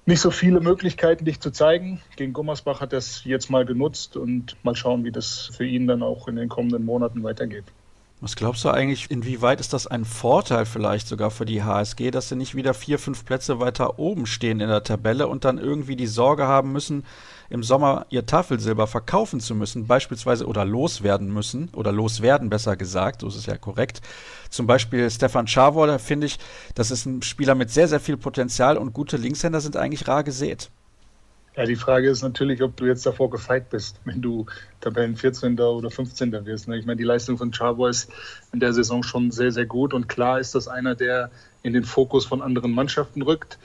nicht so viele Möglichkeiten, dich zu zeigen. Gegen Gummersbach hat er es jetzt mal genutzt und mal schauen, wie das für ihn dann auch in den kommenden Monaten weitergeht. Was glaubst du eigentlich, inwieweit ist das ein Vorteil vielleicht sogar für die HSG, dass sie nicht wieder vier, fünf Plätze weiter oben stehen in der Tabelle und dann irgendwie die Sorge haben müssen, im Sommer ihr Tafelsilber verkaufen zu müssen, beispielsweise oder loswerden müssen, oder loswerden besser gesagt, so ist es ja korrekt. Zum Beispiel Stefan Schawor, da finde ich, das ist ein Spieler mit sehr, sehr viel Potenzial und gute Linkshänder sind eigentlich rar gesät. Ja, die Frage ist natürlich, ob du jetzt davor gefeit bist, wenn du Tabellen 14. oder 15. wirst. Ne? Ich meine, die Leistung von Chavo ist in der Saison schon sehr, sehr gut und klar ist das einer, der in den Fokus von anderen Mannschaften rückt.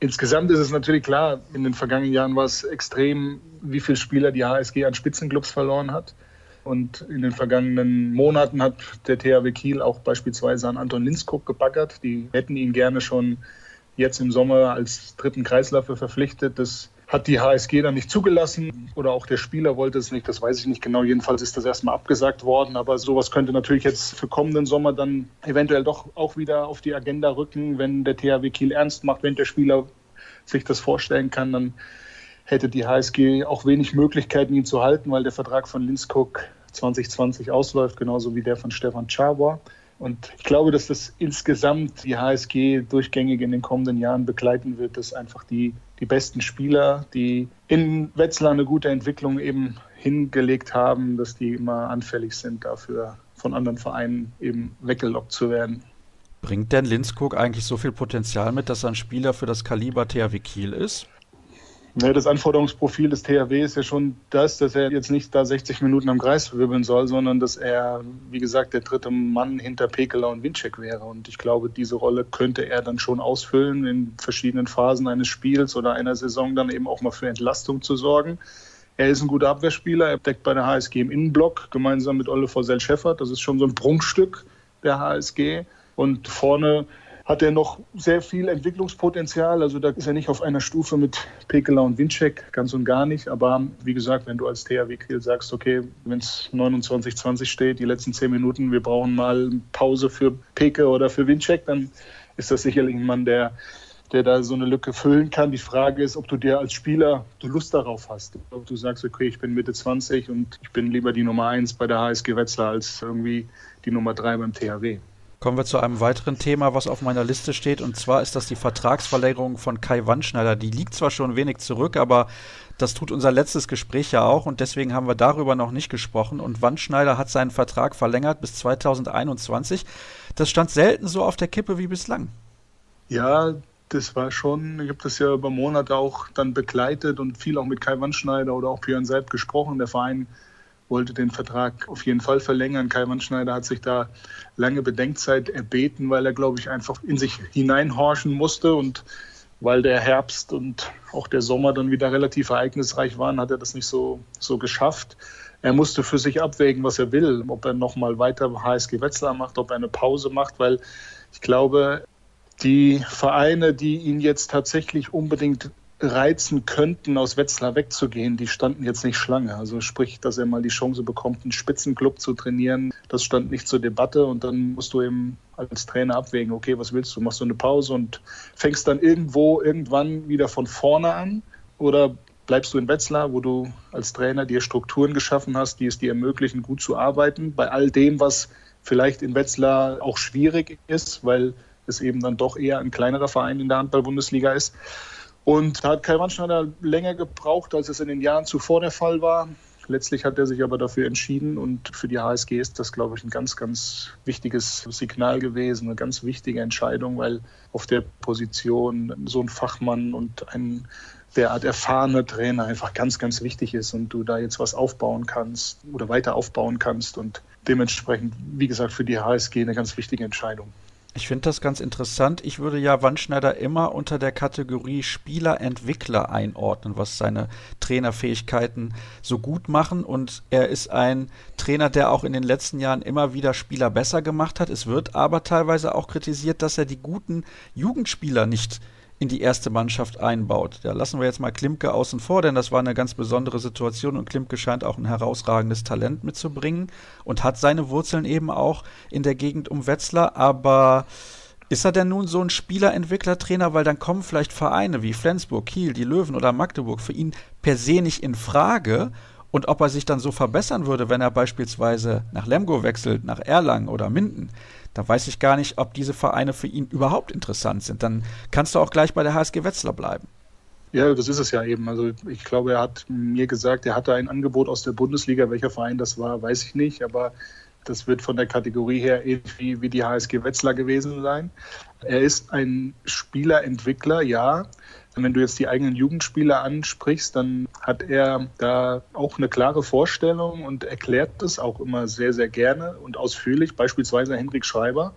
Insgesamt ist es natürlich klar, in den vergangenen Jahren war es extrem, wie viele Spieler die HSG an Spitzenclubs verloren hat. Und in den vergangenen Monaten hat der THW Kiel auch beispielsweise an Anton Linskog gebaggert. Die hätten ihn gerne schon jetzt im Sommer als dritten Kreislaufer verpflichtet. Das hat die HSG dann nicht zugelassen oder auch der Spieler wollte es nicht, das weiß ich nicht genau. Jedenfalls ist das erstmal abgesagt worden, aber sowas könnte natürlich jetzt für kommenden Sommer dann eventuell doch auch wieder auf die Agenda rücken, wenn der THW Kiel ernst macht, wenn der Spieler sich das vorstellen kann, dann hätte die HSG auch wenig Möglichkeiten, ihn zu halten, weil der Vertrag von Linskog 2020 ausläuft, genauso wie der von Stefan Czabor. Und ich glaube, dass das insgesamt die HSG durchgängig in den kommenden Jahren begleiten wird, dass einfach die, die besten Spieler, die in Wetzlar eine gute Entwicklung eben hingelegt haben, dass die immer anfällig sind dafür, von anderen Vereinen eben weggelockt zu werden. Bringt denn Linskog eigentlich so viel Potenzial mit, dass er ein Spieler für das Kaliber THW Kiel ist? Ja, das Anforderungsprofil des THW ist ja schon das, dass er jetzt nicht da 60 Minuten am Kreis wirbeln soll, sondern dass er, wie gesagt, der dritte Mann hinter Pekeler und Winczek wäre. Und ich glaube, diese Rolle könnte er dann schon ausfüllen, in verschiedenen Phasen eines Spiels oder einer Saison dann eben auch mal für Entlastung zu sorgen. Er ist ein guter Abwehrspieler, er deckt bei der HSG im Innenblock gemeinsam mit Olle Forsell-Scheffert. Das ist schon so ein Prunkstück der HSG. Und vorne hat er noch sehr viel Entwicklungspotenzial. Also da ist er nicht auf einer Stufe mit Pekela und Winczek, ganz und gar nicht. Aber wie gesagt, wenn du als THW Kiel sagst, okay, wenn es 29-20 steht, die letzten zehn Minuten, wir brauchen mal Pause für Peke oder für Winczek, dann ist das sicherlich ein Mann, der der da so eine Lücke füllen kann. Die Frage ist, ob du dir als Spieler du Lust darauf hast. Ob du sagst, okay, ich bin Mitte 20 und ich bin lieber die Nummer 1 bei der HSG Wetzlar als irgendwie die Nummer 3 beim THW. Kommen wir zu einem weiteren Thema, was auf meiner Liste steht, und zwar ist das die Vertragsverlängerung von Kai Wandschneider. Die liegt zwar schon wenig zurück, aber das tut unser letztes Gespräch ja auch und deswegen haben wir darüber noch nicht gesprochen. Und Wandschneider hat seinen Vertrag verlängert bis 2021. Das stand selten so auf der Kippe wie bislang. Ja, das war schon, ich habe das ja über Monate auch dann begleitet und viel auch mit Kai Wandschneider oder auch Björn Seib gesprochen. Der Verein wollte den Vertrag auf jeden Fall verlängern. Kai Wandschneider hat sich da lange Bedenkzeit erbeten, weil er, glaube ich, einfach in sich hineinhorchen musste und weil der Herbst und auch der Sommer dann wieder relativ ereignisreich waren, hat er das nicht so, so geschafft. Er musste für sich abwägen, was er will, ob er nochmal weiter HSG Wetzlar macht, ob er eine Pause macht, weil ich glaube, die Vereine, die ihn jetzt tatsächlich unbedingt reizen könnten, aus Wetzlar wegzugehen, die standen jetzt nicht Schlange. Also sprich, dass er mal die Chance bekommt, einen Spitzenclub zu trainieren, das stand nicht zur Debatte und dann musst du eben als Trainer abwägen, okay, was willst du? Machst du eine Pause und fängst dann irgendwo irgendwann wieder von vorne an oder bleibst du in Wetzlar, wo du als Trainer dir Strukturen geschaffen hast, die es dir ermöglichen, gut zu arbeiten, bei all dem, was vielleicht in Wetzlar auch schwierig ist, weil es eben dann doch eher ein kleinerer Verein in der Handball-Bundesliga ist. Und da hat Kai Wandschneider länger gebraucht, als es in den Jahren zuvor der Fall war. Letztlich hat er sich aber dafür entschieden und für die HSG ist das, glaube ich, ein ganz, ganz wichtiges Signal gewesen, eine ganz wichtige Entscheidung, weil auf der Position so ein Fachmann und ein derart erfahrener Trainer einfach ganz, ganz wichtig ist und du da jetzt was aufbauen kannst oder weiter aufbauen kannst und dementsprechend, wie gesagt, für die HSG eine ganz wichtige Entscheidung. Ich finde das ganz interessant. Ich würde ja Wandschneider immer unter der Kategorie Spieler-Entwickler einordnen, was seine Trainerfähigkeiten so gut machen. Und er ist ein Trainer, der auch in den letzten Jahren immer wieder Spieler besser gemacht hat. Es wird aber teilweise auch kritisiert, dass er die guten Jugendspieler nicht äh, in die erste Mannschaft einbaut. Da lassen wir jetzt mal Klimke außen vor, denn das war eine ganz besondere Situation und Klimke scheint auch ein herausragendes Talent mitzubringen und hat seine Wurzeln eben auch in der Gegend um Wetzlar, aber ist er denn nun so ein Spielerentwicklertrainer, weil dann kommen vielleicht Vereine wie Flensburg, Kiel, die Löwen oder Magdeburg für ihn per se nicht in Frage. Und ob er sich dann so verbessern würde, wenn er beispielsweise nach Lemgo wechselt, nach Erlangen oder Minden, da weiß ich gar nicht, ob diese Vereine für ihn überhaupt interessant sind. Dann kannst du auch gleich bei der HSG Wetzlar bleiben. Ja, das ist es ja eben. Also ich glaube, er hat mir gesagt, er hatte ein Angebot aus der Bundesliga. Welcher Verein das war, weiß ich nicht. Aber das wird von der Kategorie her ähnlich wie die HSG Wetzlar gewesen sein. Er ist ein Spielerentwickler, ja. Wenn du jetzt die eigenen Jugendspieler ansprichst, dann hat er da auch eine klare Vorstellung und erklärt das auch immer sehr, sehr gerne und ausführlich. Beispielsweise Hendrik Schreiber,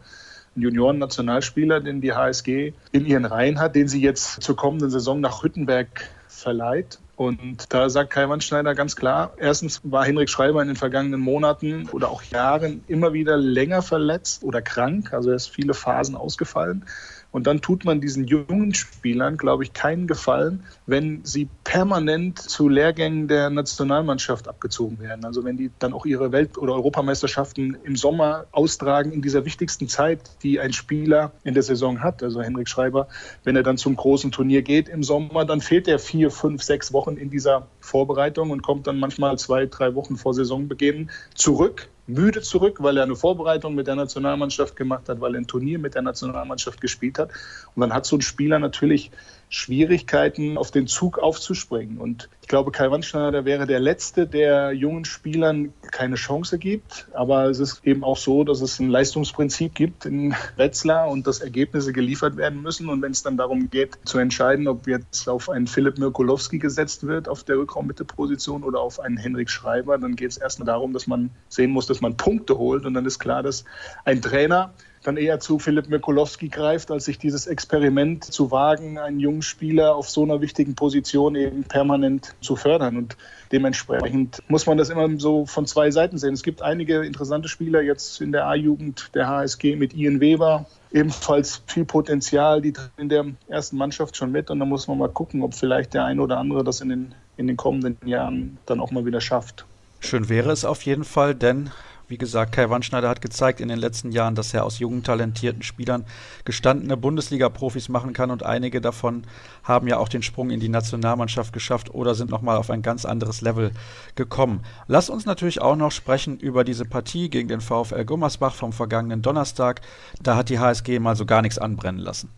ein Junioren-Nationalspieler, den die HSG in ihren Reihen hat, den sie jetzt zur kommenden Saison nach Hüttenberg verleiht. Und da sagt Kai Wandschneider ganz klar, erstens war Henrik Schreiber in den vergangenen Monaten oder auch Jahren immer wieder länger verletzt oder krank. Also er ist viele Phasen ausgefallen. Und dann tut man diesen jungen Spielern, glaube ich, keinen Gefallen, wenn sie permanent zu Lehrgängen der Nationalmannschaft abgezogen werden. Also wenn die dann auch ihre Welt- oder Europameisterschaften im Sommer austragen in dieser wichtigsten Zeit, die ein Spieler in der Saison hat. Also Henrik Schreiber, wenn er dann zum großen Turnier geht im Sommer, dann fehlt er vier, fünf, sechs Wochen in dieser Vorbereitung und kommt dann manchmal zwei, drei Wochen vor Saisonbeginn zurück müde zurück, weil er eine Vorbereitung mit der Nationalmannschaft gemacht hat, weil er ein Turnier mit der Nationalmannschaft gespielt hat. Und dann hat so ein Spieler natürlich Schwierigkeiten, auf den Zug aufzuspringen. Und ich glaube, Kai Wandschneider wäre der Letzte, der jungen Spielern keine Chance gibt. Aber es ist eben auch so, dass es ein Leistungsprinzip gibt in Wetzlar und dass Ergebnisse geliefert werden müssen. Und wenn es dann darum geht, zu entscheiden, ob jetzt auf einen Philipp Mirkulowski gesetzt wird, auf der Rückraummitteposition oder auf einen Henrik Schreiber, dann geht es erstmal darum, dass man sehen muss, dass man Punkte holt. Und dann ist klar, dass ein Trainer dann eher zu Philipp Mikulowski greift, als sich dieses Experiment zu wagen, einen jungen Spieler auf so einer wichtigen Position eben permanent zu fördern. Und dementsprechend muss man das immer so von zwei Seiten sehen. Es gibt einige interessante Spieler jetzt in der A-Jugend der HSG mit Ian Weber, ebenfalls viel Potenzial, die in der ersten Mannschaft schon mit. Und da muss man mal gucken, ob vielleicht der eine oder andere das in den, in den kommenden Jahren dann auch mal wieder schafft. Schön wäre es auf jeden Fall, denn wie gesagt, Kai Wandschneider hat gezeigt in den letzten Jahren, dass er aus jungen, talentierten Spielern gestandene Bundesliga-Profis machen kann und einige davon haben ja auch den Sprung in die Nationalmannschaft geschafft oder sind nochmal auf ein ganz anderes Level gekommen. Lass uns natürlich auch noch sprechen über diese Partie gegen den VfL Gummersbach vom vergangenen Donnerstag. Da hat die HSG mal so gar nichts anbrennen lassen.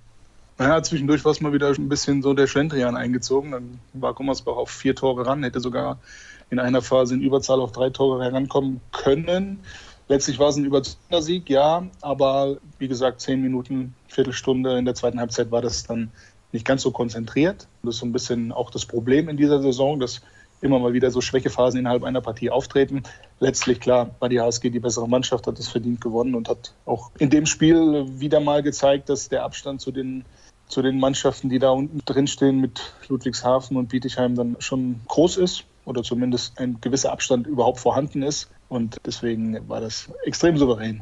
Naja, zwischendurch war es mal wieder ein bisschen so der Schlendrian eingezogen. Dann war Gummersbach auf vier Tore ran, hätte sogar in einer Phase in Überzahl auf drei Tore herankommen können. Letztlich war es ein Überzahlsieg, ja, aber wie gesagt, zehn Minuten, Viertelstunde in der zweiten Halbzeit war das dann nicht ganz so konzentriert. Das ist so ein bisschen auch das Problem in dieser Saison, dass immer mal wieder so Schwächephasen innerhalb einer Partie auftreten. Letztlich, klar, war die HSG die bessere Mannschaft, hat es verdient gewonnen und hat auch in dem Spiel wieder mal gezeigt, dass der Abstand zu den, zu den Mannschaften, die da unten drinstehen mit Ludwigshafen und Bietigheim, dann schon groß ist oder zumindest ein gewisser Abstand überhaupt vorhanden ist. Und deswegen war das extrem souverän.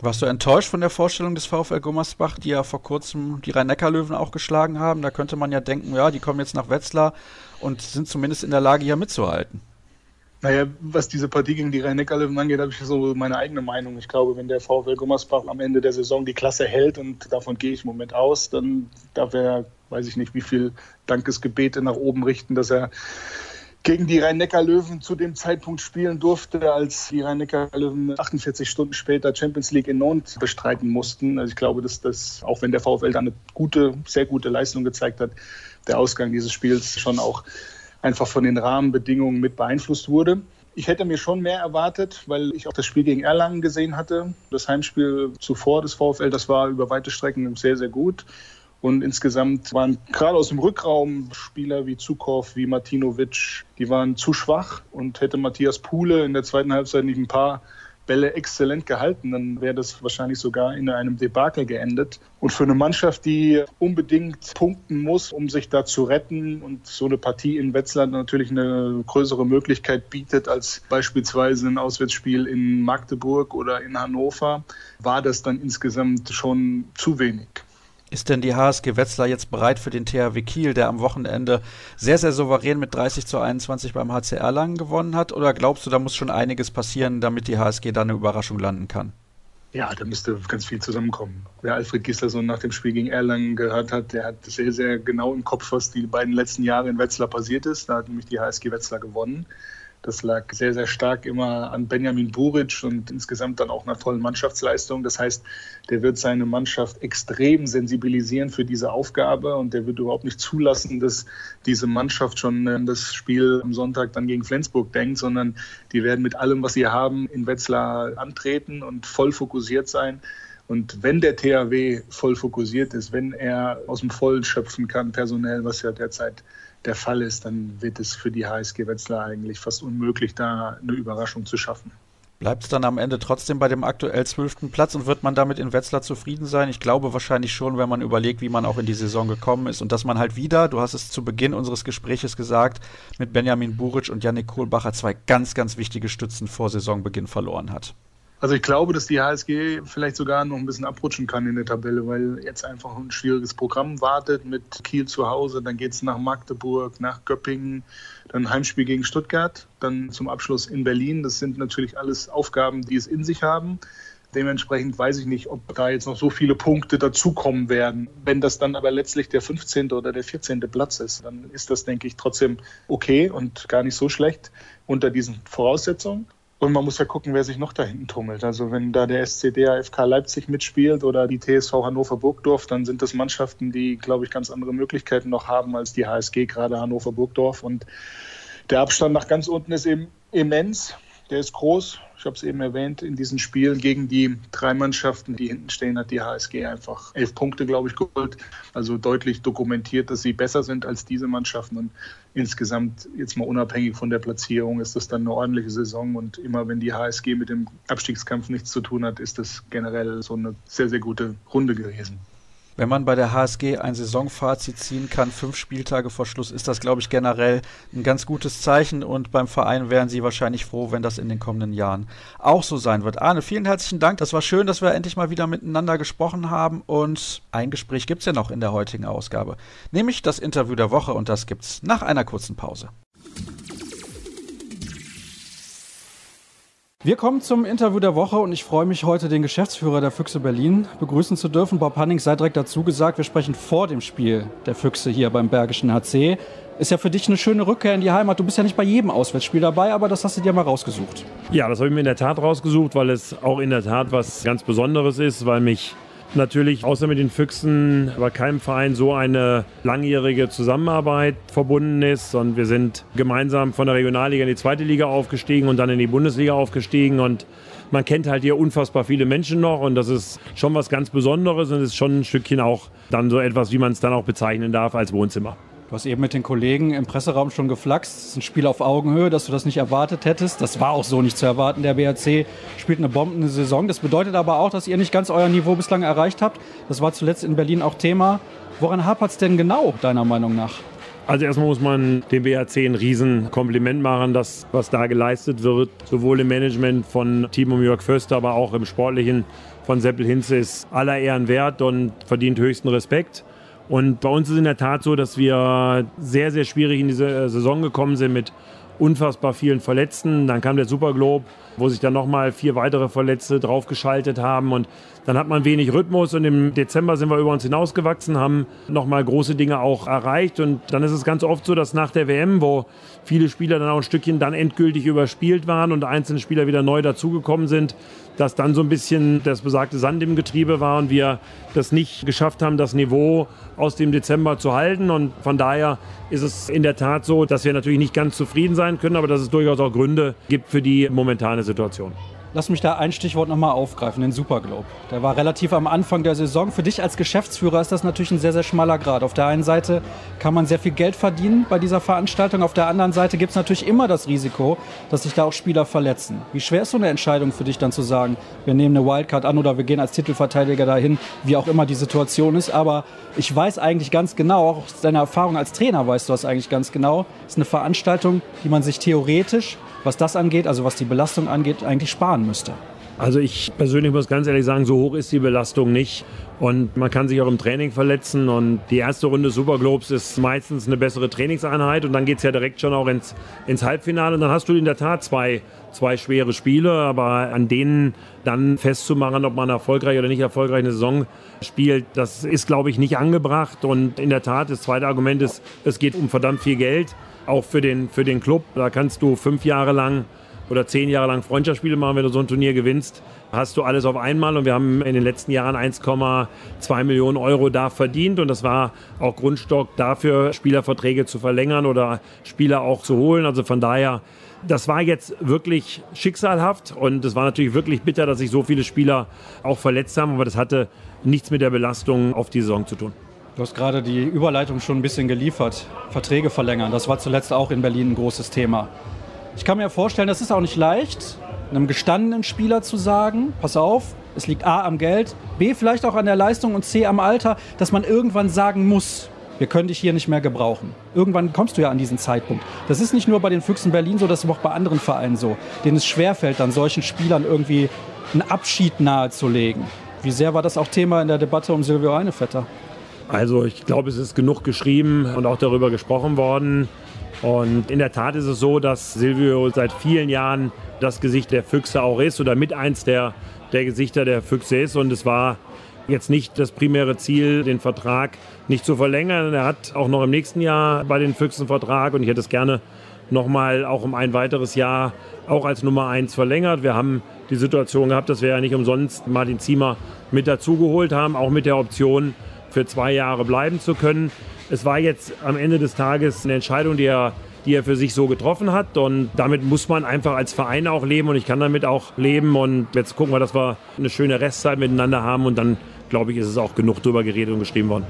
Warst du enttäuscht von der Vorstellung des VfL Gummersbach, die ja vor kurzem die Rhein-Neckar-Löwen auch geschlagen haben? Da könnte man ja denken, ja, die kommen jetzt nach Wetzlar und sind zumindest in der Lage, hier mitzuhalten. Naja, was diese Partie gegen die Rhein-Neckar-Löwen angeht, habe ich so meine eigene Meinung. Ich glaube, wenn der VfL Gummersbach am Ende der Saison die Klasse hält, und davon gehe ich im Moment aus, dann darf er, weiß ich nicht, wie viel Dankesgebete nach oben richten, dass er gegen die Rhein-Neckar-Löwen zu dem Zeitpunkt spielen durfte, als die Rhein-Neckar-Löwen 48 Stunden später Champions League in Nantes bestreiten mussten. Also ich glaube, dass das, auch wenn der VfL da eine gute, sehr gute Leistung gezeigt hat, der Ausgang dieses Spiels schon auch einfach von den Rahmenbedingungen mit beeinflusst wurde. Ich hätte mir schon mehr erwartet, weil ich auch das Spiel gegen Erlangen gesehen hatte. Das Heimspiel zuvor des VfL, das war über weite Strecken sehr, sehr gut. Und insgesamt waren gerade aus dem Rückraum Spieler wie Zukov, wie Martinovic, die waren zu schwach. Und hätte Matthias Pule in der zweiten Halbzeit nicht ein paar Bälle exzellent gehalten, dann wäre das wahrscheinlich sogar in einem Debakel geendet. Und für eine Mannschaft, die unbedingt punkten muss, um sich da zu retten und so eine Partie in Wetzlar natürlich eine größere Möglichkeit bietet als beispielsweise ein Auswärtsspiel in Magdeburg oder in Hannover, war das dann insgesamt schon zu wenig. Ist denn die HSG Wetzlar jetzt bereit für den THW Kiel, der am Wochenende sehr, sehr souverän mit 30 zu 21 beim HCR Langen gewonnen hat? Oder glaubst du, da muss schon einiges passieren, damit die HSG da eine Überraschung landen kann? Ja, da müsste ganz viel zusammenkommen. Wer Alfred Gislason nach dem Spiel gegen Erlangen gehört hat, der hat sehr, sehr genau im Kopf, was die beiden letzten Jahre in Wetzlar passiert ist. Da hat nämlich die HSG Wetzlar gewonnen. Das lag sehr, sehr stark immer an Benjamin Buric und insgesamt dann auch einer tollen Mannschaftsleistung. Das heißt, der wird seine Mannschaft extrem sensibilisieren für diese Aufgabe und der wird überhaupt nicht zulassen, dass diese Mannschaft schon an das Spiel am Sonntag dann gegen Flensburg denkt, sondern die werden mit allem, was sie haben, in Wetzlar antreten und voll fokussiert sein. Und wenn der THW voll fokussiert ist, wenn er aus dem Vollen schöpfen kann, personell, was ja derzeit der Fall ist, dann wird es für die HSG Wetzlar eigentlich fast unmöglich, da eine Überraschung zu schaffen. Bleibt es dann am Ende trotzdem bei dem aktuell zwölften Platz und wird man damit in Wetzlar zufrieden sein? Ich glaube wahrscheinlich schon, wenn man überlegt, wie man auch in die Saison gekommen ist und dass man halt wieder, du hast es zu Beginn unseres Gespräches gesagt, mit Benjamin Buric und Yannick Kohlbacher zwei ganz, ganz wichtige Stützen vor Saisonbeginn verloren hat. Also ich glaube, dass die HSG vielleicht sogar noch ein bisschen abrutschen kann in der Tabelle, weil jetzt einfach ein schwieriges Programm wartet mit Kiel zu Hause, dann geht es nach Magdeburg, nach Göppingen, dann Heimspiel gegen Stuttgart, dann zum Abschluss in Berlin. Das sind natürlich alles Aufgaben, die es in sich haben. Dementsprechend weiß ich nicht, ob da jetzt noch so viele Punkte dazukommen werden. Wenn das dann aber letztlich der 15. oder der 14. Platz ist, dann ist das, denke ich, trotzdem okay und gar nicht so schlecht unter diesen Voraussetzungen. Und man muss ja gucken, wer sich noch da hinten tummelt. Also wenn da der SCD AFK Leipzig mitspielt oder die TSV Hannover Burgdorf, dann sind das Mannschaften, die, glaube ich, ganz andere Möglichkeiten noch haben als die HSG, gerade Hannover Burgdorf. Und der Abstand nach ganz unten ist eben immens der ist groß. Ich habe es eben erwähnt, in diesen Spielen gegen die drei Mannschaften, die hinten stehen, hat die HSG einfach elf Punkte, glaube ich, geholt. Also deutlich dokumentiert, dass sie besser sind als diese Mannschaften. Und insgesamt, jetzt mal unabhängig von der Platzierung, ist das dann eine ordentliche Saison. Und immer wenn die HSG mit dem Abstiegskampf nichts zu tun hat, ist das generell so eine sehr, sehr gute Runde gewesen. Wenn man bei der HSG ein Saisonfazit ziehen kann, fünf Spieltage vor Schluss, ist das, glaube ich, generell ein ganz gutes Zeichen und beim Verein wären sie wahrscheinlich froh, wenn das in den kommenden Jahren auch so sein wird. Arne, vielen herzlichen Dank. Das war schön, dass wir endlich mal wieder miteinander gesprochen haben und ein Gespräch gibt es ja noch in der heutigen Ausgabe, nämlich das Interview der Woche und das gibt's nach einer kurzen Pause. Wir kommen zum Interview der Woche und ich freue mich heute, den Geschäftsführer der Füchse Berlin begrüßen zu dürfen. Bob Hanning sei direkt dazu gesagt, wir sprechen vor dem Spiel der Füchse hier beim Bergischen HC. Ist ja für dich eine schöne Rückkehr in die Heimat. Du bist ja nicht bei jedem Auswärtsspiel dabei, aber das hast du dir mal rausgesucht. Ja, das habe ich mir in der Tat rausgesucht, weil es auch in der Tat was ganz Besonderes ist, weil mich natürlich außer mit den Füchsen bei keinem Verein so eine langjährige Zusammenarbeit verbunden ist. Und wir sind gemeinsam von der Regionalliga in die zweite Liga aufgestiegen und dann in die Bundesliga aufgestiegen. Und man kennt halt hier unfassbar viele Menschen noch und das ist schon was ganz Besonderes und ist schon ein Stückchen auch dann so etwas, wie man es dann auch bezeichnen darf als Wohnzimmer. Du hast eben mit den Kollegen im Presseraum schon geflaxt. Es ist ein Spiel auf Augenhöhe, dass du das nicht erwartet hättest. Das war auch so nicht zu erwarten. Der BRC spielt eine bombende Saison. Das bedeutet aber auch, dass ihr nicht ganz euer Niveau bislang erreicht habt. Das war zuletzt in Berlin auch Thema. Woran hapert es denn genau, deiner Meinung nach? Also erstmal muss man dem BRC ein Riesenkompliment machen, das, was da geleistet wird, sowohl im Management von Timo Jörg Förster, aber auch im Sportlichen von Seppel Hinze ist aller Ehren wert und verdient höchsten Respekt. Und bei uns ist es in der Tat so, dass wir sehr, sehr schwierig in diese äh, Saison gekommen sind mit unfassbar vielen Verletzten. Dann kam der Superglobe, wo sich dann nochmal vier weitere Verletzte draufgeschaltet haben. Und dann hat man wenig Rhythmus. Und im Dezember sind wir über uns hinausgewachsen, haben nochmal große Dinge auch erreicht. Und dann ist es ganz oft so, dass nach der WM, wo viele Spieler dann auch ein Stückchen dann endgültig überspielt waren und einzelne Spieler wieder neu dazugekommen sind, dass dann so ein bisschen das besagte Sand im Getriebe war und wir das nicht geschafft haben, das Niveau aus dem Dezember zu halten. Und von daher ist es in der Tat so, dass wir natürlich nicht ganz zufrieden sein können, aber dass es durchaus auch Gründe gibt für die momentane Situation. Lass mich da ein Stichwort nochmal aufgreifen, den Superglobe. Der war relativ am Anfang der Saison. Für dich als Geschäftsführer ist das natürlich ein sehr, sehr schmaler Grad. Auf der einen Seite kann man sehr viel Geld verdienen bei dieser Veranstaltung. Auf der anderen Seite gibt es natürlich immer das Risiko, dass sich da auch Spieler verletzen. Wie schwer ist so eine Entscheidung für dich dann zu sagen, wir nehmen eine Wildcard an oder wir gehen als Titelverteidiger dahin, wie auch immer die Situation ist. Aber ich weiß eigentlich ganz genau, auch aus deiner Erfahrung als Trainer weißt du das eigentlich ganz genau, ist eine Veranstaltung, die man sich theoretisch was das angeht, also was die Belastung angeht, eigentlich sparen müsste. Also ich persönlich muss ganz ehrlich sagen, so hoch ist die Belastung nicht. Und man kann sich auch im Training verletzen. Und die erste Runde Superglobes ist meistens eine bessere Trainingseinheit. Und dann geht es ja direkt schon auch ins, ins Halbfinale. Und dann hast du in der Tat zwei, zwei schwere Spiele. Aber an denen dann festzumachen, ob man erfolgreich oder nicht erfolgreich eine Saison spielt, das ist, glaube ich, nicht angebracht. Und in der Tat, das zweite Argument ist, es geht um verdammt viel Geld. Auch für den, für den Club. Da kannst du fünf Jahre lang oder zehn Jahre lang Freundschaftsspiele machen, wenn du so ein Turnier gewinnst, hast du alles auf einmal. Und wir haben in den letzten Jahren 1,2 Millionen Euro da verdient. Und das war auch Grundstock dafür, Spielerverträge zu verlängern oder Spieler auch zu holen. Also von daher, das war jetzt wirklich schicksalhaft. Und es war natürlich wirklich bitter, dass sich so viele Spieler auch verletzt haben. Aber das hatte nichts mit der Belastung auf die Saison zu tun. Du hast gerade die Überleitung schon ein bisschen geliefert. Verträge verlängern, das war zuletzt auch in Berlin ein großes Thema. Ich kann mir vorstellen, das ist auch nicht leicht, einem gestandenen Spieler zu sagen, pass auf, es liegt A am Geld, B vielleicht auch an der Leistung und C am Alter, dass man irgendwann sagen muss, wir können dich hier nicht mehr gebrauchen. Irgendwann kommst du ja an diesen Zeitpunkt. Das ist nicht nur bei den Füchsen Berlin so, das ist auch bei anderen Vereinen so, denen es schwerfällt, dann solchen Spielern irgendwie einen Abschied nahezulegen. Wie sehr war das auch Thema in der Debatte um Silvio Einevetter? Also ich glaube, es ist genug geschrieben und auch darüber gesprochen worden. Und in der Tat ist es so, dass Silvio seit vielen Jahren das Gesicht der Füchse auch ist oder mit eins der, der Gesichter der Füchse ist. Und es war jetzt nicht das primäre Ziel, den Vertrag nicht zu verlängern. Er hat auch noch im nächsten Jahr bei den Füchsen Vertrag und ich hätte es gerne nochmal auch um ein weiteres Jahr auch als Nummer eins verlängert. Wir haben die Situation gehabt, dass wir ja nicht umsonst Martin Ziemer mit dazugeholt haben, auch mit der Option, für zwei Jahre bleiben zu können es war jetzt am Ende des Tages eine Entscheidung, die er, die er für sich so getroffen hat. Und damit muss man einfach als Verein auch leben und ich kann damit auch leben. Und jetzt gucken wir, dass wir eine schöne Restzeit miteinander haben und dann, glaube ich, ist es auch genug drüber geredet und geschrieben worden.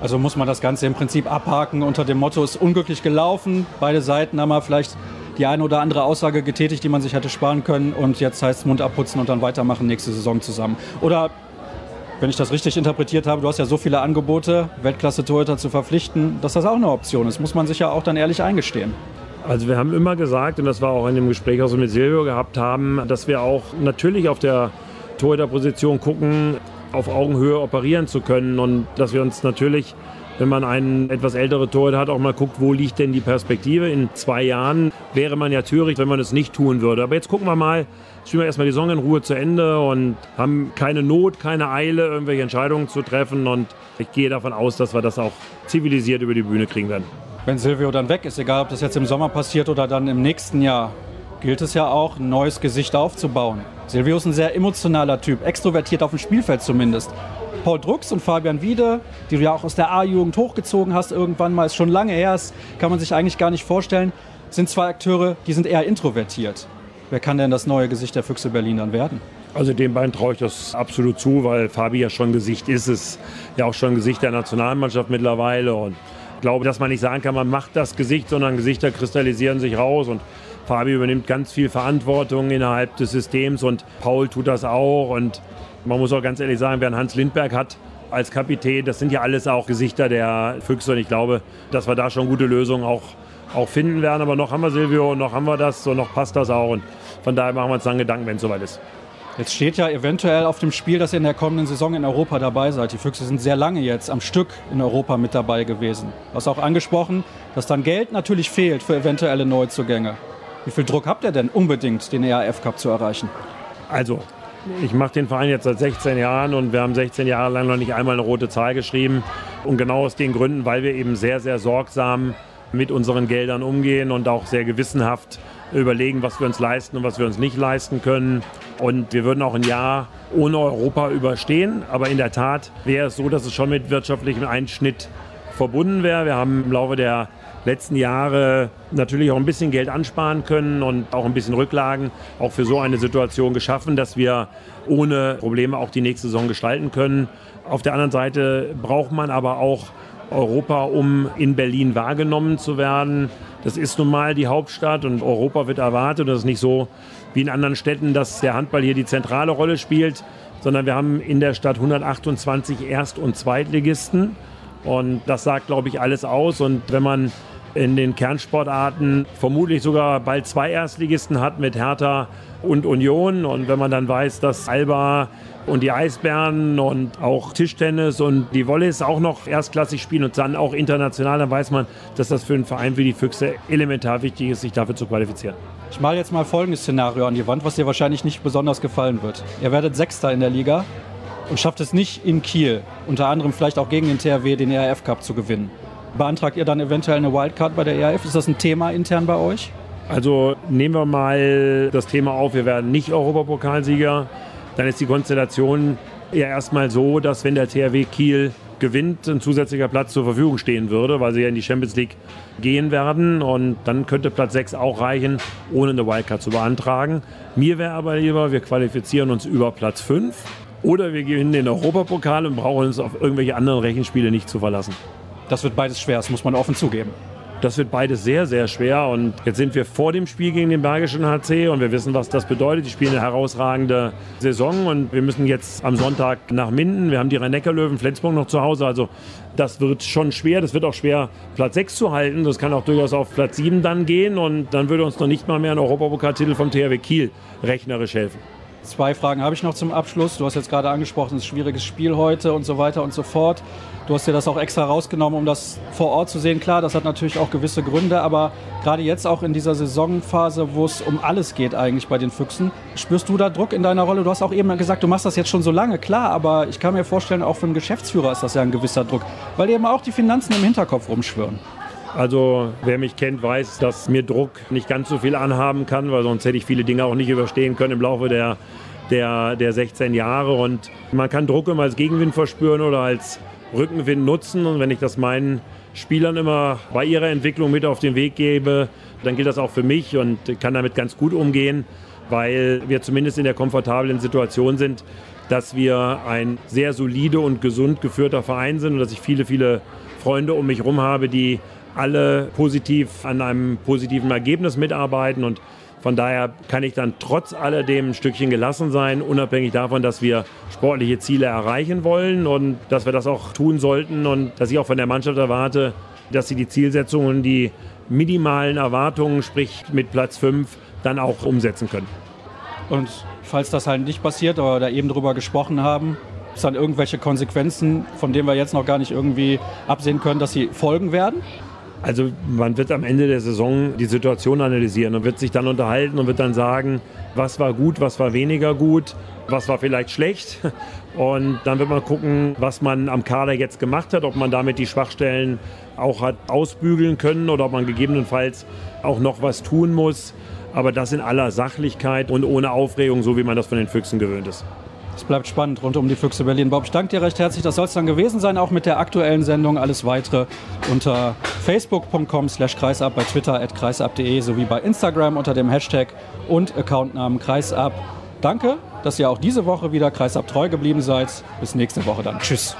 Also muss man das Ganze im Prinzip abhaken unter dem Motto, ist unglücklich gelaufen. Beide Seiten haben mal vielleicht die eine oder andere Aussage getätigt, die man sich hätte sparen können. Und jetzt heißt es Mund abputzen und dann weitermachen nächste Saison zusammen. Oder wenn ich das richtig interpretiert habe, du hast ja so viele Angebote, Weltklasse-Torhüter zu verpflichten, dass das auch eine Option ist. Muss man sich ja auch dann ehrlich eingestehen. Also wir haben immer gesagt, und das war auch in dem Gespräch, was wir mit Silvio gehabt haben, dass wir auch natürlich auf der Torhüterposition gucken, auf Augenhöhe operieren zu können und dass wir uns natürlich wenn man einen etwas ältere Torhüter hat, auch mal guckt, wo liegt denn die Perspektive. In zwei Jahren wäre man ja töricht, wenn man es nicht tun würde. Aber jetzt gucken wir mal, spielen wir erstmal die Saison in Ruhe zu Ende und haben keine Not, keine Eile, irgendwelche Entscheidungen zu treffen. Und ich gehe davon aus, dass wir das auch zivilisiert über die Bühne kriegen werden. Wenn Silvio dann weg ist, egal ob das jetzt im Sommer passiert oder dann im nächsten Jahr, gilt es ja auch, ein neues Gesicht aufzubauen. Silvio ist ein sehr emotionaler Typ, extrovertiert auf dem Spielfeld zumindest. Paul Drucks und Fabian Wiede, die du ja auch aus der A-Jugend hochgezogen hast, irgendwann mal, ist schon lange her, das kann man sich eigentlich gar nicht vorstellen, sind zwei Akteure, die sind eher introvertiert. Wer kann denn das neue Gesicht der Füchse Berlin dann werden? Also den beiden traue ich das absolut zu, weil Fabi ja schon Gesicht ist, ist ja auch schon Gesicht der Nationalmannschaft mittlerweile und ich glaube, dass man nicht sagen kann, man macht das Gesicht, sondern Gesichter kristallisieren sich raus und Fabi übernimmt ganz viel Verantwortung innerhalb des Systems und Paul tut das auch und man muss auch ganz ehrlich sagen, wer einen Hans Lindberg hat als Kapitän, das sind ja alles auch Gesichter der Füchse und ich glaube, dass wir da schon gute Lösungen auch, auch finden werden. Aber noch haben wir Silvio, noch haben wir das, so noch passt das auch und von daher machen wir uns dann Gedanken, wenn es soweit ist. Jetzt steht ja eventuell auf dem Spiel, dass ihr in der kommenden Saison in Europa dabei seid. Die Füchse sind sehr lange jetzt am Stück in Europa mit dabei gewesen. Du hast auch angesprochen, dass dann Geld natürlich fehlt für eventuelle Neuzugänge. Wie viel Druck habt ihr denn unbedingt, den ERF Cup zu erreichen? Also, ich mache den Verein jetzt seit 16 Jahren und wir haben 16 Jahre lang noch nicht einmal eine rote Zahl geschrieben. Und genau aus den Gründen, weil wir eben sehr, sehr sorgsam mit unseren Geldern umgehen und auch sehr gewissenhaft überlegen, was wir uns leisten und was wir uns nicht leisten können. Und wir würden auch ein Jahr ohne Europa überstehen. Aber in der Tat wäre es so, dass es schon mit wirtschaftlichem Einschnitt verbunden wäre. Wir haben im Laufe der letzten Jahre natürlich auch ein bisschen Geld ansparen können und auch ein bisschen Rücklagen auch für so eine Situation geschaffen, dass wir ohne Probleme auch die nächste Saison gestalten können. Auf der anderen Seite braucht man aber auch Europa, um in Berlin wahrgenommen zu werden. Das ist nun mal die Hauptstadt und Europa wird erwartet. Das ist nicht so wie in anderen Städten, dass der Handball hier die zentrale Rolle spielt, sondern wir haben in der Stadt 128 Erst- und Zweitligisten. Und das sagt, glaube ich, alles aus. Und wenn man in den Kernsportarten vermutlich sogar bald zwei Erstligisten hat mit Hertha und Union. Und wenn man dann weiß, dass Alba und die Eisbären und auch Tischtennis und die Volleys auch noch erstklassig spielen und dann auch international, dann weiß man, dass das für einen Verein wie die Füchse elementar wichtig ist, sich dafür zu qualifizieren. Ich male jetzt mal folgendes Szenario an die Wand, was dir wahrscheinlich nicht besonders gefallen wird. Ihr werdet Sechster in der Liga und schafft es nicht in Kiel, unter anderem vielleicht auch gegen den THW, den ERF Cup zu gewinnen. Beantragt ihr dann eventuell eine Wildcard bei der ERF? Ist das ein Thema intern bei euch? Also nehmen wir mal das Thema auf, wir werden nicht Europapokalsieger. Dann ist die Konstellation eher erstmal so, dass wenn der THW Kiel gewinnt, ein zusätzlicher Platz zur Verfügung stehen würde, weil sie ja in die Champions League gehen werden. Und dann könnte Platz 6 auch reichen, ohne eine Wildcard zu beantragen. Mir wäre aber lieber, wir qualifizieren uns über Platz 5 oder wir gewinnen den Europapokal und brauchen uns auf irgendwelche anderen Rechenspiele nicht zu verlassen. Das wird beides schwer, das muss man offen zugeben. Das wird beides sehr, sehr schwer. Und jetzt sind wir vor dem Spiel gegen den Bergischen HC und wir wissen, was das bedeutet. Die spielen eine herausragende Saison und wir müssen jetzt am Sonntag nach Minden. Wir haben die Rhein-Neckar-Löwen Flensburg noch zu Hause. Also das wird schon schwer. Das wird auch schwer, Platz 6 zu halten. Das kann auch durchaus auf Platz 7 dann gehen. Und dann würde uns noch nicht mal mehr ein Europapokaltitel vom THW Kiel rechnerisch helfen. Zwei Fragen habe ich noch zum Abschluss. Du hast jetzt gerade angesprochen, es ist ein schwieriges Spiel heute und so weiter und so fort. Du hast dir das auch extra rausgenommen, um das vor Ort zu sehen. Klar, das hat natürlich auch gewisse Gründe, aber gerade jetzt auch in dieser Saisonphase, wo es um alles geht eigentlich bei den Füchsen, spürst du da Druck in deiner Rolle? Du hast auch eben gesagt, du machst das jetzt schon so lange, klar, aber ich kann mir vorstellen, auch für einen Geschäftsführer ist das ja ein gewisser Druck, weil eben auch die Finanzen im Hinterkopf rumschwirren. Also wer mich kennt, weiß, dass mir Druck nicht ganz so viel anhaben kann, weil sonst hätte ich viele Dinge auch nicht überstehen können im Laufe der, der, der 16 Jahre. Und man kann Druck immer als Gegenwind verspüren oder als Rückenwind nutzen. Und wenn ich das meinen Spielern immer bei ihrer Entwicklung mit auf den Weg gebe, dann gilt das auch für mich und kann damit ganz gut umgehen, weil wir zumindest in der komfortablen Situation sind, dass wir ein sehr solide und gesund geführter Verein sind und dass ich viele, viele Freunde um mich herum habe, die alle positiv an einem positiven Ergebnis mitarbeiten und von daher kann ich dann trotz alledem ein Stückchen gelassen sein, unabhängig davon, dass wir sportliche Ziele erreichen wollen und dass wir das auch tun sollten und dass ich auch von der Mannschaft erwarte, dass sie die Zielsetzungen, die minimalen Erwartungen, sprich mit Platz 5, dann auch umsetzen können. Und falls das halt nicht passiert oder da eben drüber gesprochen haben, es dann irgendwelche Konsequenzen, von denen wir jetzt noch gar nicht irgendwie absehen können, dass sie folgen werden? Also man wird am Ende der Saison die Situation analysieren und wird sich dann unterhalten und wird dann sagen, was war gut, was war weniger gut, was war vielleicht schlecht. Und dann wird man gucken, was man am Kader jetzt gemacht hat, ob man damit die Schwachstellen auch hat ausbügeln können oder ob man gegebenenfalls auch noch was tun muss. Aber das in aller Sachlichkeit und ohne Aufregung, so wie man das von den Füchsen gewöhnt ist. Es bleibt spannend rund um die Füchse Berlin. Bob, ich danke dir recht herzlich. Das soll es dann gewesen sein, auch mit der aktuellen Sendung. Alles weitere unter facebook.com slash kreisab, bei Twitter at kreisab.de sowie bei Instagram unter dem Hashtag und Accountnamen kreisab. Danke, dass ihr auch diese Woche wieder kreisab treu geblieben seid. Bis nächste Woche dann. Tschüss.